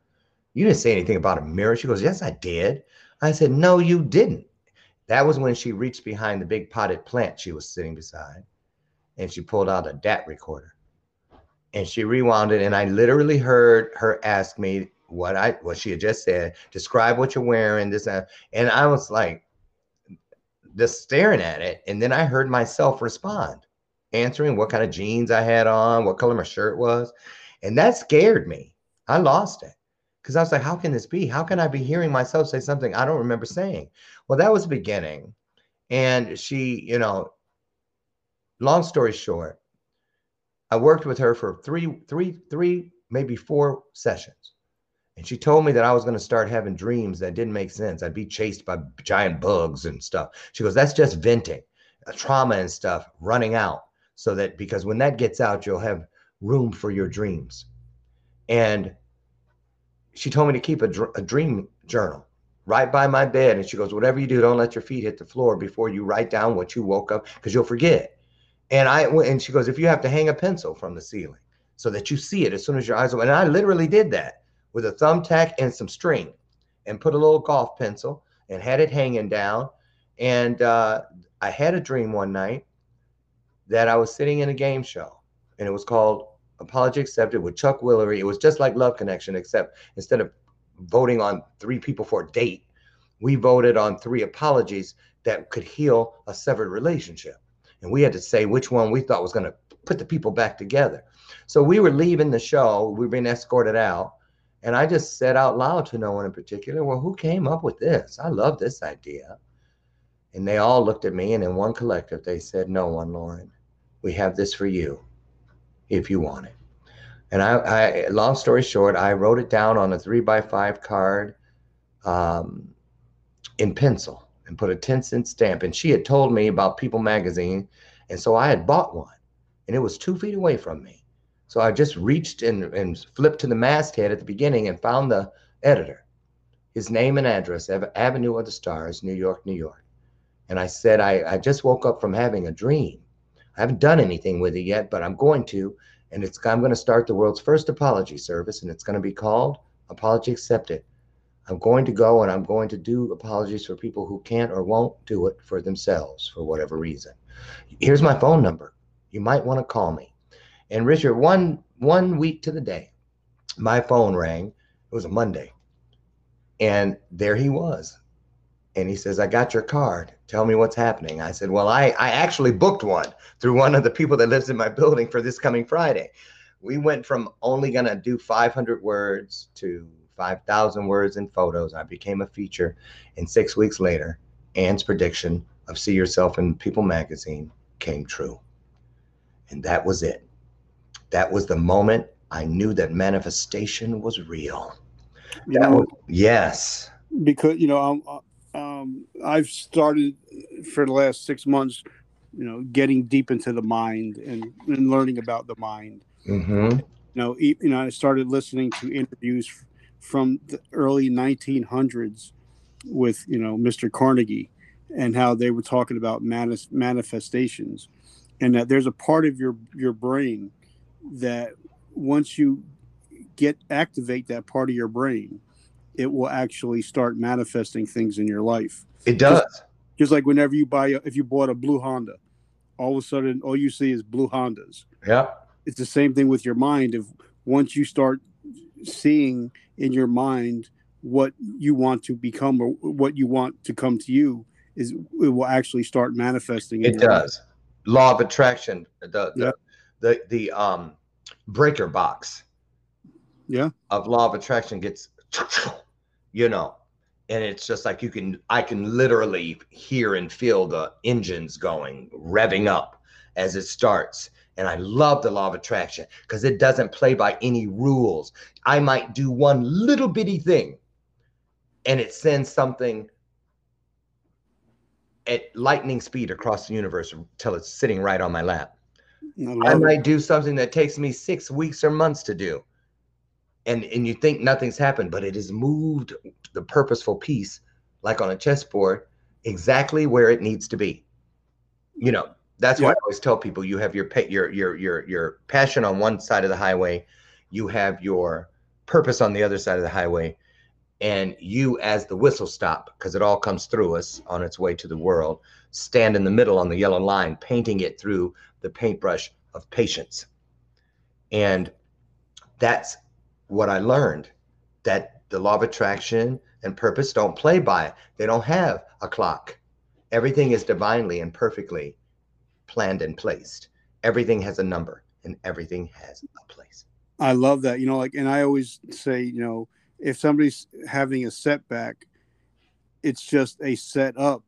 You didn't say anything about a mirror. She goes, Yes, I did. I said, No, you didn't. That was when she reached behind the big potted plant she was sitting beside and she pulled out a DAT recorder and she rewound it. And I literally heard her ask me what I what she had just said, describe what you're wearing, this, and I was like just staring at it. And then I heard myself respond answering what kind of jeans I had on, what color my shirt was. And that scared me. I lost it because I was like, how can this be? How can I be hearing myself say something I don't remember saying? Well, that was the beginning. And she, you know, long story short, I worked with her for three, three, three, maybe four sessions. And she told me that I was going to start having dreams that didn't make sense. I'd be chased by giant bugs and stuff. She goes, that's just venting, uh, trauma and stuff running out so that because when that gets out, you'll have room for your dreams. And she told me to keep a, dr- a dream journal right by my bed. And she goes, Whatever you do, don't let your feet hit the floor before you write down what you woke up because you'll forget. And I and she goes, If you have to hang a pencil from the ceiling so that you see it as soon as your eyes open. And I literally did that with a thumbtack and some string and put a little golf pencil and had it hanging down. And uh, I had a dream one night that I was sitting in a game show and it was called Apology Accepted with Chuck Woolery. It was just like Love Connection, except instead of voting on three people for a date, we voted on three apologies that could heal a severed relationship. And we had to say which one we thought was going to put the people back together. So we were leaving the show, we were being escorted out. And I just said out loud to no one in particular, Well, who came up with this? I love this idea. And they all looked at me, and in one collective, they said, No one, Lauren. We have this for you if you want it. And I, I long story short, I wrote it down on a three by five card um, in pencil and put a 10 cent stamp. And she had told me about People magazine. And so I had bought one, and it was two feet away from me. So I just reached and, and flipped to the masthead at the beginning and found the editor, his name and address, Avenue of the Stars, New York, New York. And I said, I, I just woke up from having a dream. I haven't done anything with it yet, but I'm going to. And it's I'm going to start the world's first apology service, and it's going to be called Apology Accepted. I'm going to go and I'm going to do apologies for people who can't or won't do it for themselves for whatever reason. Here's my phone number. You might want to call me. And Richard, one one week to the day, my phone rang. It was a Monday. And there he was and he says, I got your card. Tell me what's happening. I said, Well, I, I actually booked one through one of the people that lives in my building for this coming Friday. We went from only going to do 500 words to 5,000 words and photos. I became a feature. And six weeks later, Anne's prediction of See Yourself in People magazine came true. And that was it. That was the moment I knew that manifestation was real. You know, was, yes. Because, you know, I'm, uh, um, I've started for the last six months, you know, getting deep into the mind and, and learning about the mind. Mm-hmm. You know, you know, I started listening to interviews from the early 1900s with you know Mr. Carnegie and how they were talking about manis- manifestations and that there's a part of your your brain that once you get activate that part of your brain it will actually start manifesting things in your life. It does. just, just like whenever you buy a, if you bought a blue honda all of a sudden all you see is blue hondas. Yeah it's the same thing with your mind. If once you start seeing in your mind what you want to become or what you want to come to you is it will actually start manifesting it does. life. law of attraction the the, yeah. the the um breaker box yeah. of law of attraction gets you know and it's just like you can i can literally hear and feel the engines going revving up as it starts and I love the law of attraction because it doesn't play by any rules. I might do one little bitty thing and it sends something at lightning speed across the universe until it's sitting right on my lap. I, I might do something that takes me six weeks or months to do. And, and you think nothing's happened, but it has moved the purposeful piece, like on a chessboard, exactly where it needs to be. You know, that's why I always tell people you have your your your your your passion on one side of the highway, you have your purpose on the other side of the highway, and you as the whistle stop because it all comes through us on its way to the world stand in the middle on the yellow line painting it through the paintbrush of patience and that's what i learned that the law of attraction and purpose don't play by they don't have a clock everything is divinely and perfectly planned and placed. Everything has a number and everything has a place. I love that. You know, like, and I always say, you know, if somebody's having a setback, it's just a setup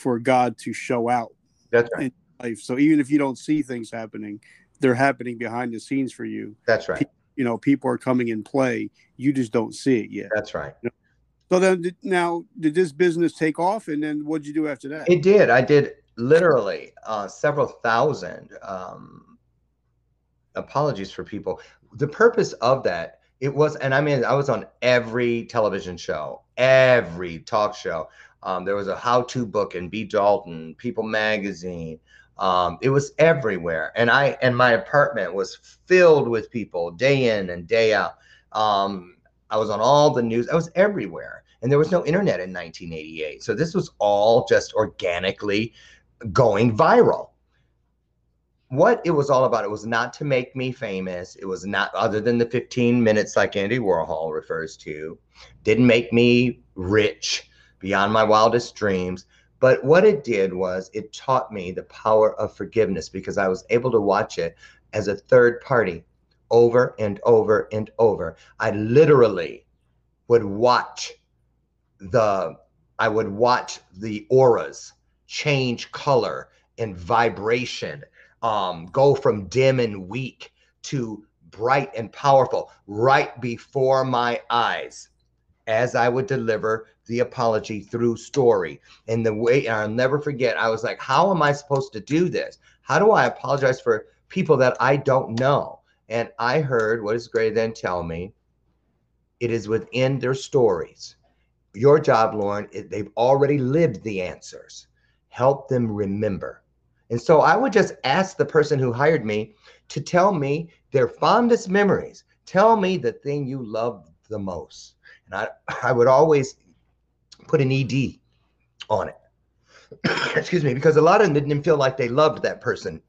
for God to show out. That's right. In life. So even if you don't see things happening, they're happening behind the scenes for you. That's right. You know, people are coming in play. You just don't see it yet. That's right. You know? So then, now, did this business take off? And then what did you do after that? It did. I did literally uh, several thousand um, apologies for people. The purpose of that it was, and I mean, I was on every television show, every talk show. Um, there was a how-to book in B. Dalton, People Magazine. Um, it was everywhere, and I and my apartment was filled with people day in and day out. Um, I was on all the news. I was everywhere, and there was no internet in 1988. So this was all just organically going viral. What it was all about, it was not to make me famous. It was not, other than the 15 minutes like Andy Warhol refers to, didn't make me rich beyond my wildest dreams. But what it did was it taught me the power of forgiveness because I was able to watch it as a third party over and over and over. I literally would watch the I would watch the auras change color and vibration, um, go from dim and weak to bright and powerful right before my eyes as I would deliver the apology through story. And the way I'll never forget, I was like, how am I supposed to do this? How do I apologize for people that I don't know? And I heard what is greater than tell me it is within their stories. Your job, Lauren, they've already lived the answers help them remember. And so I would just ask the person who hired me to tell me their fondest memories. Tell me the thing you love the most. And I, I would always put an ED on it. Excuse me, because a lot of them didn't feel like they loved that person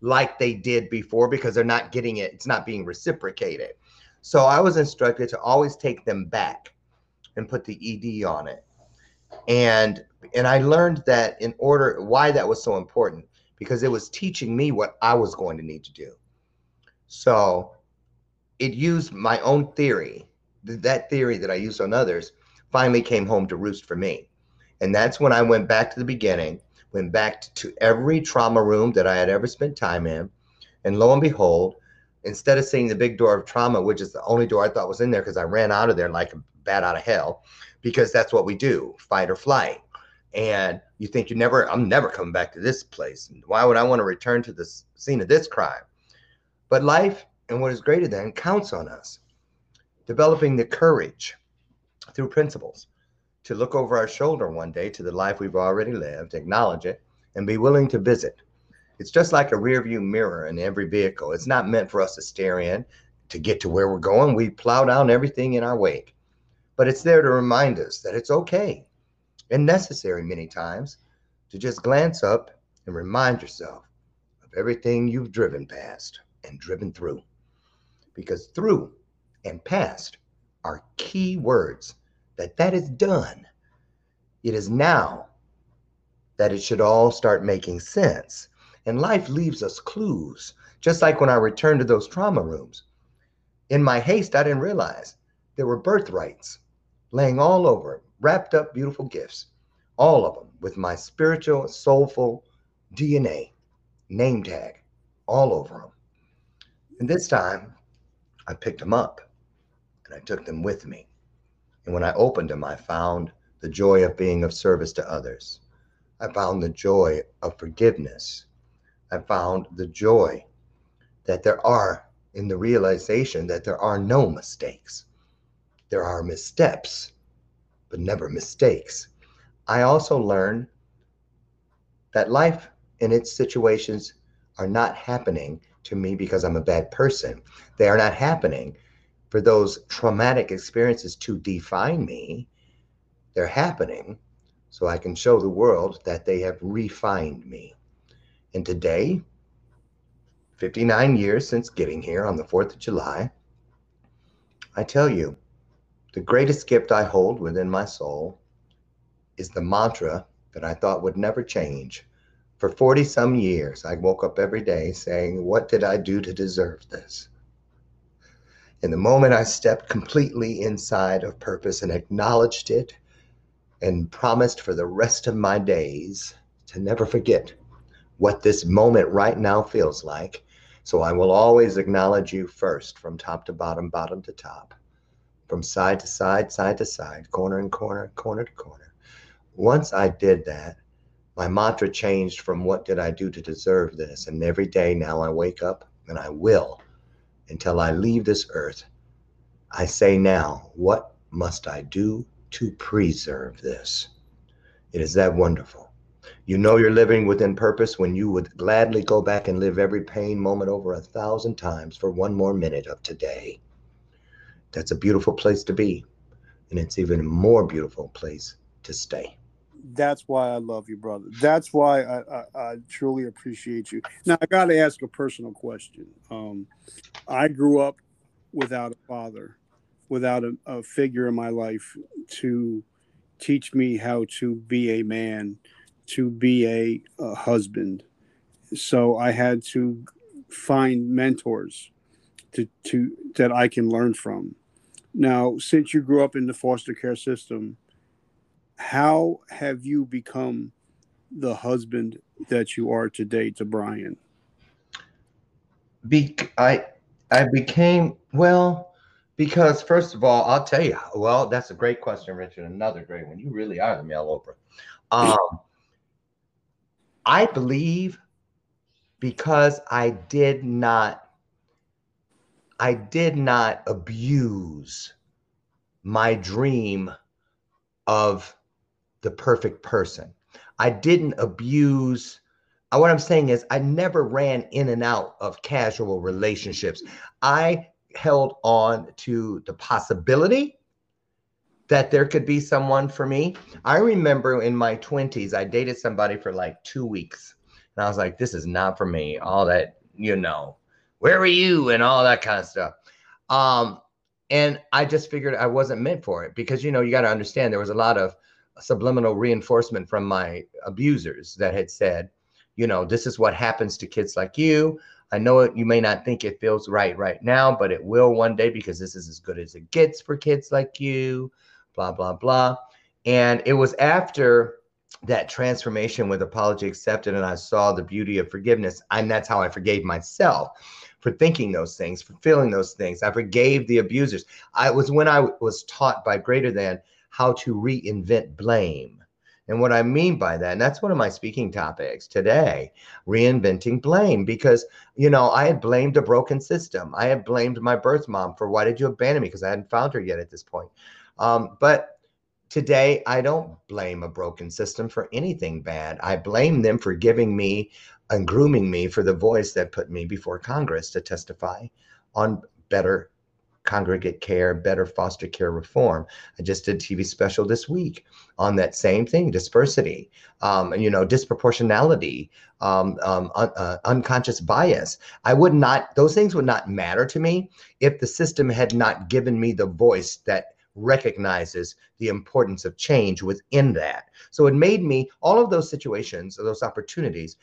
like they did before because they're not getting it, it's not being reciprocated. So I was instructed to always take them back and put the ED on it. And and I learned that in order why that was so important because it was teaching me what I was going to need to do. So it used my own theory. That theory that I used on others finally came home to roost for me. And that's when I went back to the beginning, went back to every trauma room that I had ever spent time in. And lo and behold, instead of seeing the big door of trauma, which is the only door I thought was in there because I ran out of there like a bat out of hell, because that's what we do fight or flight and you think you never i'm never coming back to this place why would i want to return to the scene of this crime but life and what is greater than counts on us. Developing the courage through principles to look over our shoulder one day to the life we've already lived, acknowledge it, and be willing to visit. It's just like a rear view mirror in every vehicle. It's not meant for us to stare in to get to where we're going. We plow down everything in our wake. But it's there to remind us that it's okay and necessary many times to just glance up and remind yourself of everything you've driven past and driven through. Because through and past are key words that that is done. It is now that it should all start making sense. And life leaves us clues, just like when I returned to those trauma rooms. In my haste, I didn't realize there were birthrights laying all over, wrapped up beautiful gifts, all of them with my spiritual, soulful DNA name tag all over them. And this time, I picked them up and I took them with me. And when I opened them, I found the joy of being of service to others. I found the joy of forgiveness. I found the joy that there are in the realization that there are no mistakes. There are missteps, but never mistakes. I also learned that life and its situations are not happening to me because I'm a bad person. They are not happening for those traumatic experiences to define me. They're happening so I can show the world that they have refined me. And today, 59 years since getting here on the 4th of July, I tell you, the greatest gift I hold within my soul is the mantra that I thought would never change. For 40 some years, I woke up every day saying, What did I do to deserve this? In the moment I stepped completely inside of purpose and acknowledged it and promised for the rest of my days to never forget what this moment right now feels like. So I will always acknowledge you first from top to bottom, bottom to top, from side to side, side to side, corner and corner, corner to corner. Once I did that, my mantra changed from what did I do to deserve this? And every day now I wake up and I will until I leave this earth. I say now, what must I do to preserve this? It is that wonderful. You know you're living within purpose when you would gladly go back and live every pain moment over a thousand times for one more minute of today. That's a beautiful place to be. And it's even a more beautiful place to stay that's why I love you, brother. That's why I, I, I truly appreciate you. Now I got to ask a personal question. Um, I grew up without a father, without a, a figure in my life to teach me how to be a man, to be a, a husband. So I had to find mentors to, to that I can learn from. Now, since you grew up in the foster care system, how have you become the husband that you are today to Brian? Be- I I became well because first of all, I'll tell you. Well, that's a great question, Richard. Another great one. You really are the male Oprah. Um, I believe because I did not I did not abuse my dream of the perfect person. I didn't abuse. Uh, what I'm saying is, I never ran in and out of casual relationships. I held on to the possibility that there could be someone for me. I remember in my 20s, I dated somebody for like two weeks. And I was like, this is not for me. All that, you know, where were you? And all that kind of stuff. Um, and I just figured I wasn't meant for it because, you know, you got to understand there was a lot of subliminal reinforcement from my abusers that had said, you know, this is what happens to kids like you. I know it, you may not think it feels right right now, but it will one day because this is as good as it gets for kids like you, blah, blah, blah. And it was after that transformation with apology accepted and I saw the beauty of forgiveness. And that's how I forgave myself for thinking those things, for feeling those things. I forgave the abusers. I was when I was taught by greater than how to reinvent blame. And what I mean by that, and that's one of my speaking topics today, reinventing blame, because, you know, I had blamed a broken system. I had blamed my birth mom for why did you abandon me? Because I hadn't found her yet at this point. Um, but today, I don't blame a broken system for anything bad. I blame them for giving me and grooming me for the voice that put me before Congress to testify on better congregate care, better foster care reform. I just did TV special this week on that same thing, dispersity, um, you know, disproportionality, um, um, un- uh, unconscious bias. I would not; those things would not matter to me if the system had not given me the voice that recognizes the importance of change within that. So it made me all of those situations, those opportunities,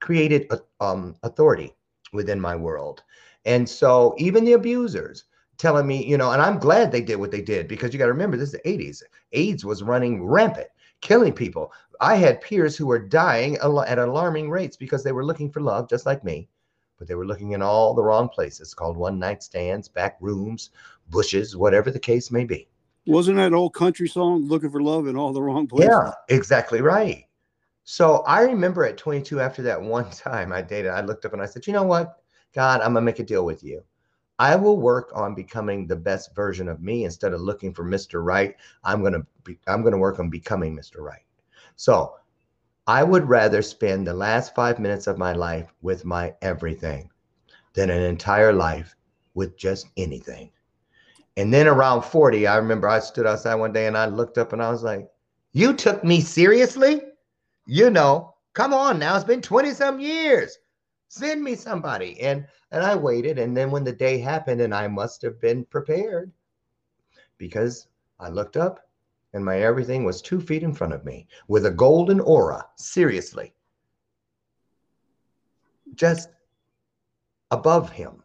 created um, authority within my world. And so even the abusers telling me, you know, and I'm glad they did what they did because you got to remember this is the 80s. AIDS was running rampant, killing people. I had peers who were dying at alarming rates because they were looking for love, just like me, but they were looking in all the wrong places called one night stands, back rooms, bushes, whatever the case may be. Wasn't that old country song, Looking for Love in All the Wrong Places? Yeah, exactly right. So I remember at 22, after that one time I dated, I looked up and I said, you know what? God, I'm going to make a deal with you. I will work on becoming the best version of me instead of looking for Mr. Right. I'm going to be, I'm going to work on becoming Mr. Right. So I would rather spend the last five minutes of my life with my everything than an entire life with just anything. And then around 40, I remember I stood outside one day and I looked up and I was like, You took me seriously? You know, come on now. It's been 20 some years send me somebody. And and i waited. And then when the day happened and i must have been prepared because i looked up and my everything was two feet in front of me with a golden aura. Seriously. Just above him.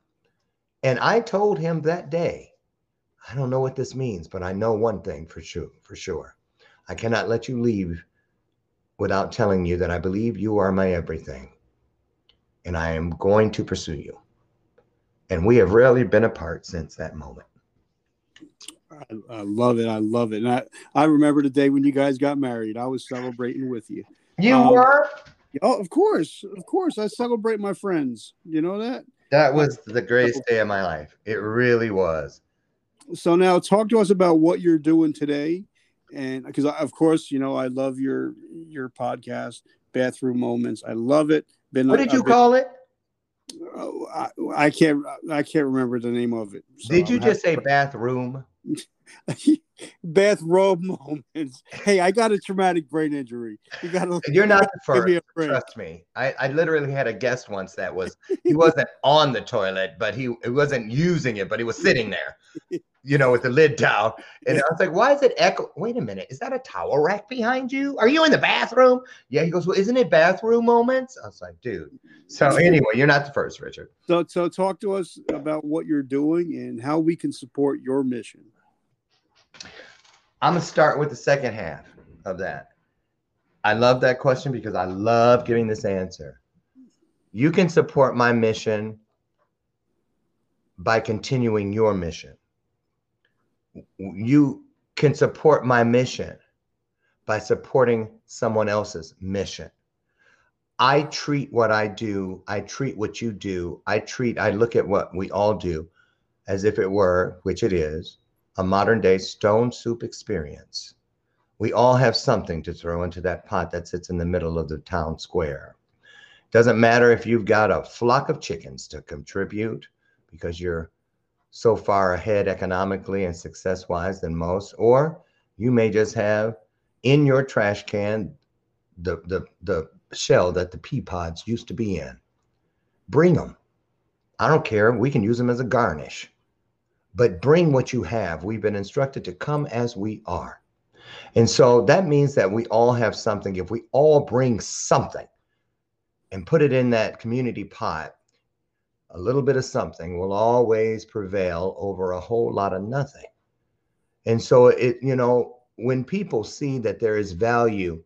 And i told him that day i don't know what this means but i know one thing for sure for sure. I cannot let you leave without telling you that i believe you are my everything and I am going to pursue you. And we have rarely been apart since that moment. I, I, love it. I love it. And I, I remember the day when you guys got married. I was celebrating with you. You um, were? Oh, of course. Of course. I celebrate my friends. You know that? That was the greatest day of my life. It really was. So now talk to us about what you're doing today. And because of course, you know, I love your your podcast, Bathroom Moments. I love it. Been, what did you been, call it? Oh, I, I, can't. I can't remember the name of it. So did you I'm just say bathroom? bathrobe moments. Hey, I got a traumatic brain injury. You got to. You're not the first. Trust me. I, I literally had a guest once that was he wasn't on the toilet, but he, he wasn't using it, but he was sitting there you know, with the lid down. And I was like, why is it echo? Wait a minute. Is that a towel rack behind you? Are you in the bathroom? Yeah. He goes, well, isn't it bathroom moments? I was like, dude. So anyway, you're not the first, Richard. So, so talk to us about what you're doing and how we can support your mission. I'm going to start with the second half of that. I love that question because I love giving this answer. You can support my mission by continuing your mission you can support my mission by supporting someone else's mission. I treat what I do, I treat what you do, I treat, I look at what we all do as if it were, which it is, a modern day stone soup experience. We all have something to throw into that pot that sits in the middle of the town square. Doesn't matter if you've got a flock of chickens to contribute because you're so far ahead economically and success wise than most, or you may just have in your trash can the, the, the shell that the pea pods used to be in. Bring them. I don't care. We can use them as a garnish. But bring what you have. We've been instructed to come as we are. And so that means that we all have something. If we all bring something and put it in that community pot, a little bit of something will always prevail over a whole lot of nothing. And so it, you know, when people see that there is value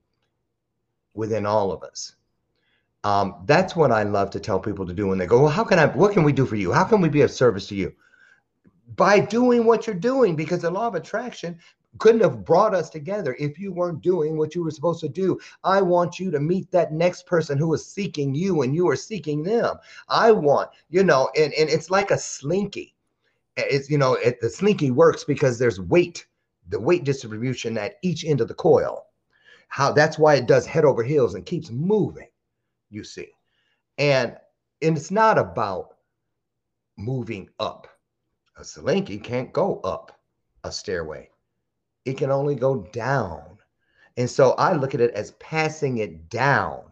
within all of us, um, that's what I love to tell people to do when they go, well, how can I, what can we do for you? How can we be of service to you? By doing what you're doing, because the law of attraction, couldn't have brought us together if you weren't doing what you were supposed to do. I want you to meet that next person who is seeking you and you are seeking them. I want, you know, and, and it's like a slinky. It's, you know, it, the slinky works because there's weight, the weight distribution at each end of the coil. How that's why it does head over heels and keeps moving, you see. And, and it's not about moving up. A slinky can't go up a stairway it can only go down. And so I look at it as passing it down.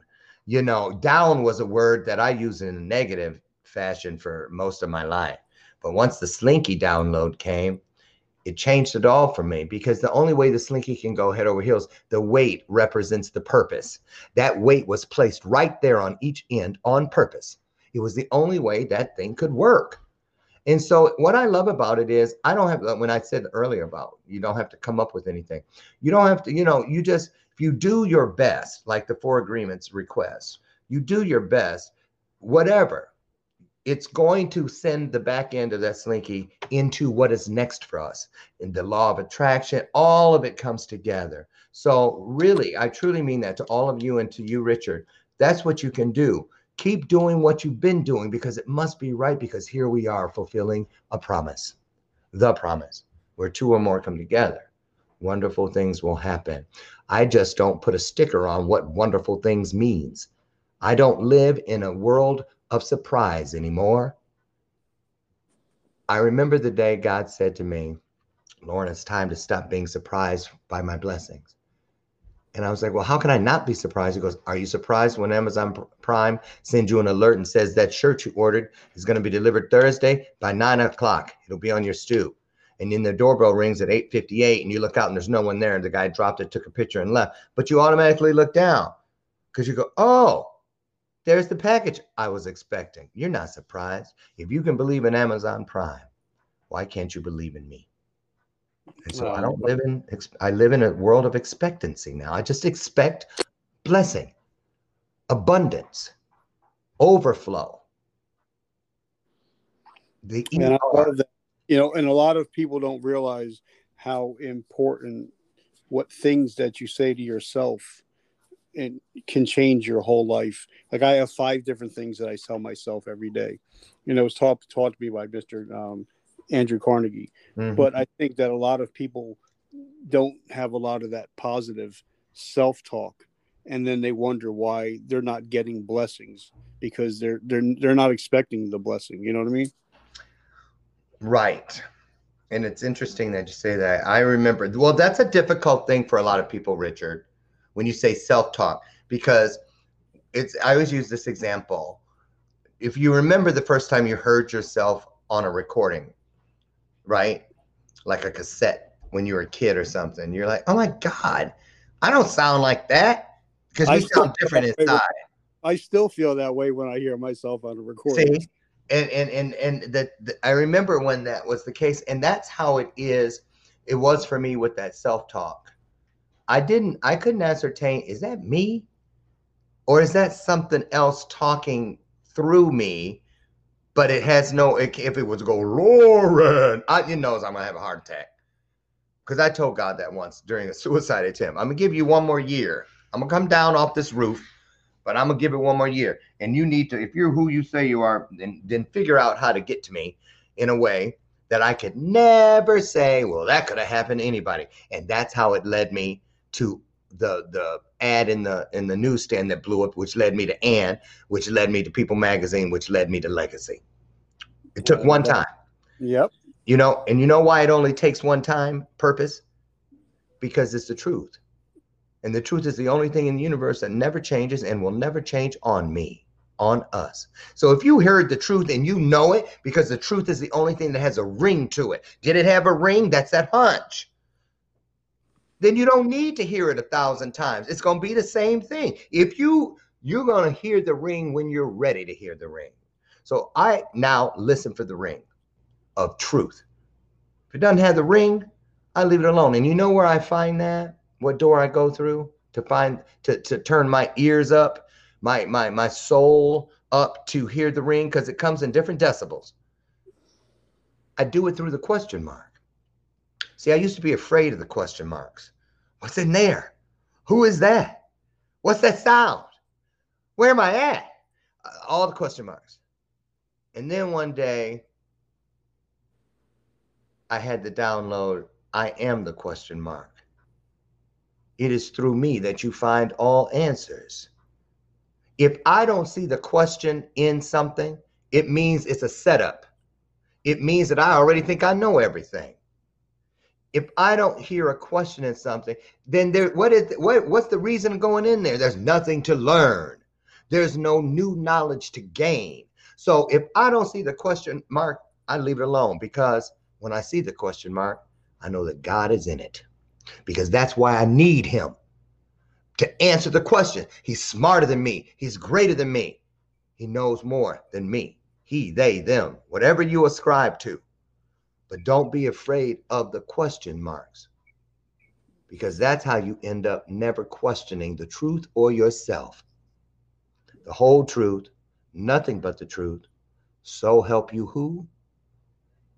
You know, down was a word that I used in a negative fashion for most of my life. But once the slinky download came, it changed it all for me because the only way the slinky can go head over heels, the weight represents the purpose. That weight was placed right there on each end on purpose. It was the only way that thing could work. And so what I love about it is I don't have when I said earlier about you don't have to come up with anything. You don't have to, you know, you just if you do your best, like the four agreements request, you do your best, whatever, it's going to send the back end of that slinky into what is next for us. In the law of attraction, all of it comes together. So really, I truly mean that to all of you and to you, Richard. That's what you can do keep doing what you've been doing because it must be right because here we are fulfilling a promise the promise where two or more come together wonderful things will happen. I just don't put a sticker on what wonderful things means. I don't live in a world of surprise anymore. I remember the day god said to me lauren it's time to stop being surprised by my blessings and I was like, well, how can I not be surprised? He goes, are you surprised when Amazon Prime sends you an alert and says that shirt you ordered is going to be delivered Thursday by nine o'clock? It'll be on your stoop. And then the doorbell rings at 8:58, and you look out and there's no one there. And the guy dropped it, took a picture, and left. But you automatically look down because you go, oh, there's the package I was expecting. You're not surprised. If you can believe in Amazon Prime, why can't you believe in me? And so I don't live in, I live in a world of expectancy now. I just expect blessing, abundance, overflow. The and that. You know, and a lot of people don't realize how important what things that you say to yourself and can change your whole life. Like I have five different things that I tell myself every day. You know, it was taught taught to me by Mr. Um, Andrew Carnegie. Mm-hmm. But I think that a lot of people don't have a lot of that positive self talk and then they wonder why they're not getting blessings because they're they're they're not expecting the blessing you know what i mean right and it's interesting that you say that i remember well that's a difficult thing for a lot of people richard when you say self-talk because it's i always use this example if you remember the first time you heard yourself on a recording right? Like a cassette when you were a kid or something. You're like, oh my God, I don't sound like that because we sound different inside. I still feel that way when I hear myself on a recording. See? And and and and that I remember when that was the case, and that's how it is. It was for me with that self talk. I didn't. I couldn't ascertain is that me, or is that something else talking through me but it has no. It, if it was to go Lauren, I, you knows I'm gonna have a heart attack. Because I told God that once during a suicide attempt. I'm gonna give you one more year. I'm gonna come down off this roof, but I'm gonna give it one more year. And you need to, if you're who you say you are, then then figure out how to get to me in a way that I could never say, well, that could have happened to anybody. And that's how it led me to the the ad in the in the newsstand that blew up, which led me to Ann, which led me to People Magazine, which led me to Legacy. It took one time. Yep. You know, and you know why it only takes one time purpose? Because it's the truth. And the truth is the only thing in the universe that never changes and will never change on me, on us. So if you heard the truth and you know it, because the truth is the only thing that has a ring to it. Did it have a ring? That's that hunch then you don't need to hear it a thousand times. It's going to be the same thing. If you you're going to hear the ring when you're ready to hear the ring. So I now listen for the ring of truth. If it doesn't have the ring, I leave it alone. And you know where I find that? What door I go through to find to to turn my ears up, my my my soul up to hear the ring because it comes in different decibels. I do it through the question mark. See, I used to be afraid of the question marks. What's in there? Who is that? What's that sound? Where am I at? Uh, all the question marks. And then one day, I had to download I am the question mark. It is through me that you find all answers. If I don't see the question in something, it means it's a setup. It means that I already think I know everything. If I don't hear a question in something, then there what is what what's the reason going in there? There's nothing to learn. There's no new knowledge to gain. So if I don't see the question mark, I leave it alone because when I see the question mark, I know that God is in it because that's why I need him to answer the question. He's smarter than me, he's greater than me, he knows more than me. He, they, them, whatever you ascribe to. But don't be afraid of the question marks because that's how you end up never questioning the truth or yourself. The whole truth, nothing but the truth. So help you who?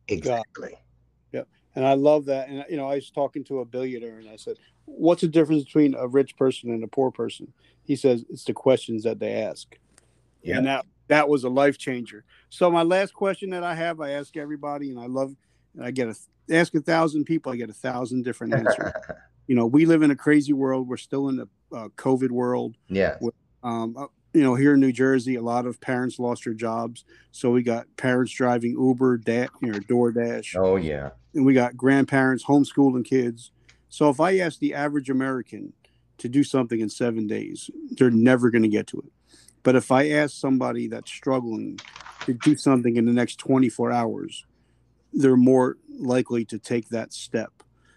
Exactly. Yeah. And I love that. And you know, I was talking to a billionaire, and I said, "What's the difference between a rich person and a poor person?" He says, "It's the questions that they ask." Yeah. And that that was a life changer. So my last question that I have, I ask everybody, and I love, and I get a ask a thousand people, I get a thousand different answers. you know, we live in a crazy world. We're still in a uh, COVID world. Yeah. Um, uh, you know, here in New Jersey, a lot of parents lost their jobs, so we got parents driving Uber, da- you know, DoorDash. Oh yeah and we got grandparents homeschooling kids. So if I ask the average American to do something in seven days, they're never going to get to it. But if I ask somebody that's struggling to do something in the next 24 hours, they're more likely to take that step.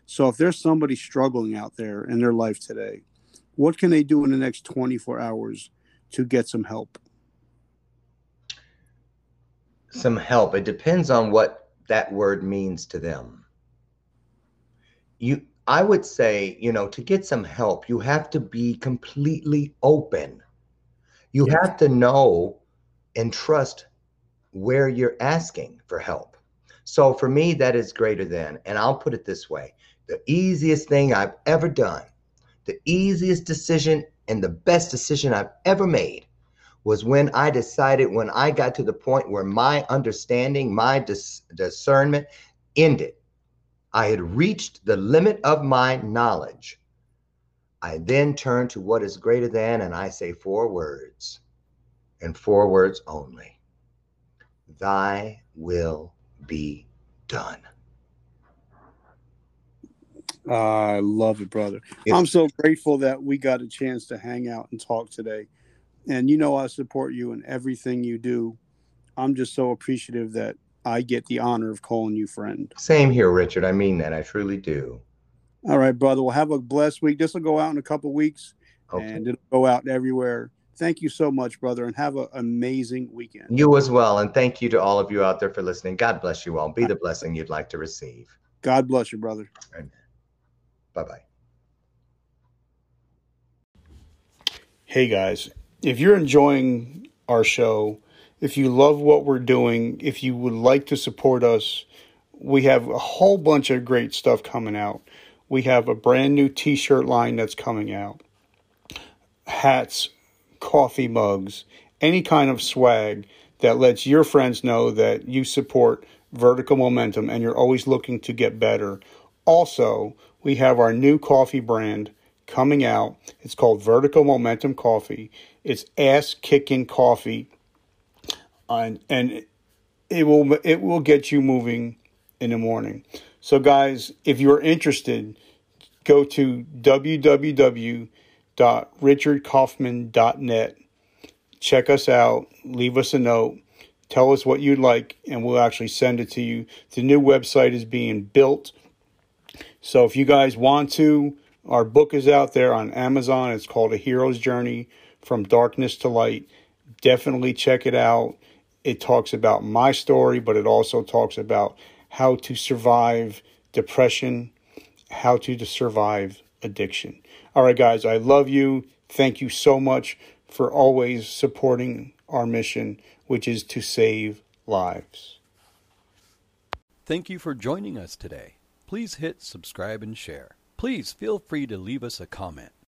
So if there's somebody struggling out there in their life today, what can they do in the next 24 hours to get some help? Some help. It depends on what that word means to them. You I would say, you know, to get some help, you have to be completely open. You yes. have to know and trust where you're asking for help. So for me, that is greater than, and I'll put it this way the easiest thing I've ever done, the easiest decision and the best decision I've ever made was when I decided, when I got to the point where my understanding, my dis- discernment ended. I had reached the limit of my knowledge. I then turn to what is greater than, and I say four words, and four words only Thy will be done. I love it, brother. It's, I'm so grateful that we got a chance to hang out and talk today and you know I support you in everything you do. I'm just so appreciative that I get the honor of calling you friend. Same here, Richard. I mean that. I truly do. All right, brother. Well, have a blessed week. This will go out in a couple weeks, okay. and it'll go out everywhere. Thank you so much, brother, and have an amazing weekend. You as well, and thank you to all of you out there for listening. God bless you all. Be the blessing you'd like to receive. God bless you, brother. Amen. Bye bye. Hey guys, if you're enjoying our show, if you love what we're doing, if you would like to support us, we have a whole bunch of great stuff coming out. We have a brand new t shirt line that's coming out, hats, coffee mugs, any kind of swag that lets your friends know that you support vertical momentum and you're always looking to get better. Also, we have our new coffee brand coming out. It's called Vertical Momentum Coffee. It's ass kicking coffee, and and it will it will get you moving in the morning. So, guys, if you're interested, go to www.richardkaufman.net. Check us out. Leave us a note. Tell us what you'd like, and we'll actually send it to you. The new website is being built. So, if you guys want to, our book is out there on Amazon. It's called A Hero's Journey from Darkness to Light. Definitely check it out. It talks about my story, but it also talks about how to survive depression, how to survive addiction. All right, guys, I love you. Thank you so much for always supporting our mission, which is to save lives. Thank you for joining us today. please hit subscribe and share. Please feel free to leave us a comment.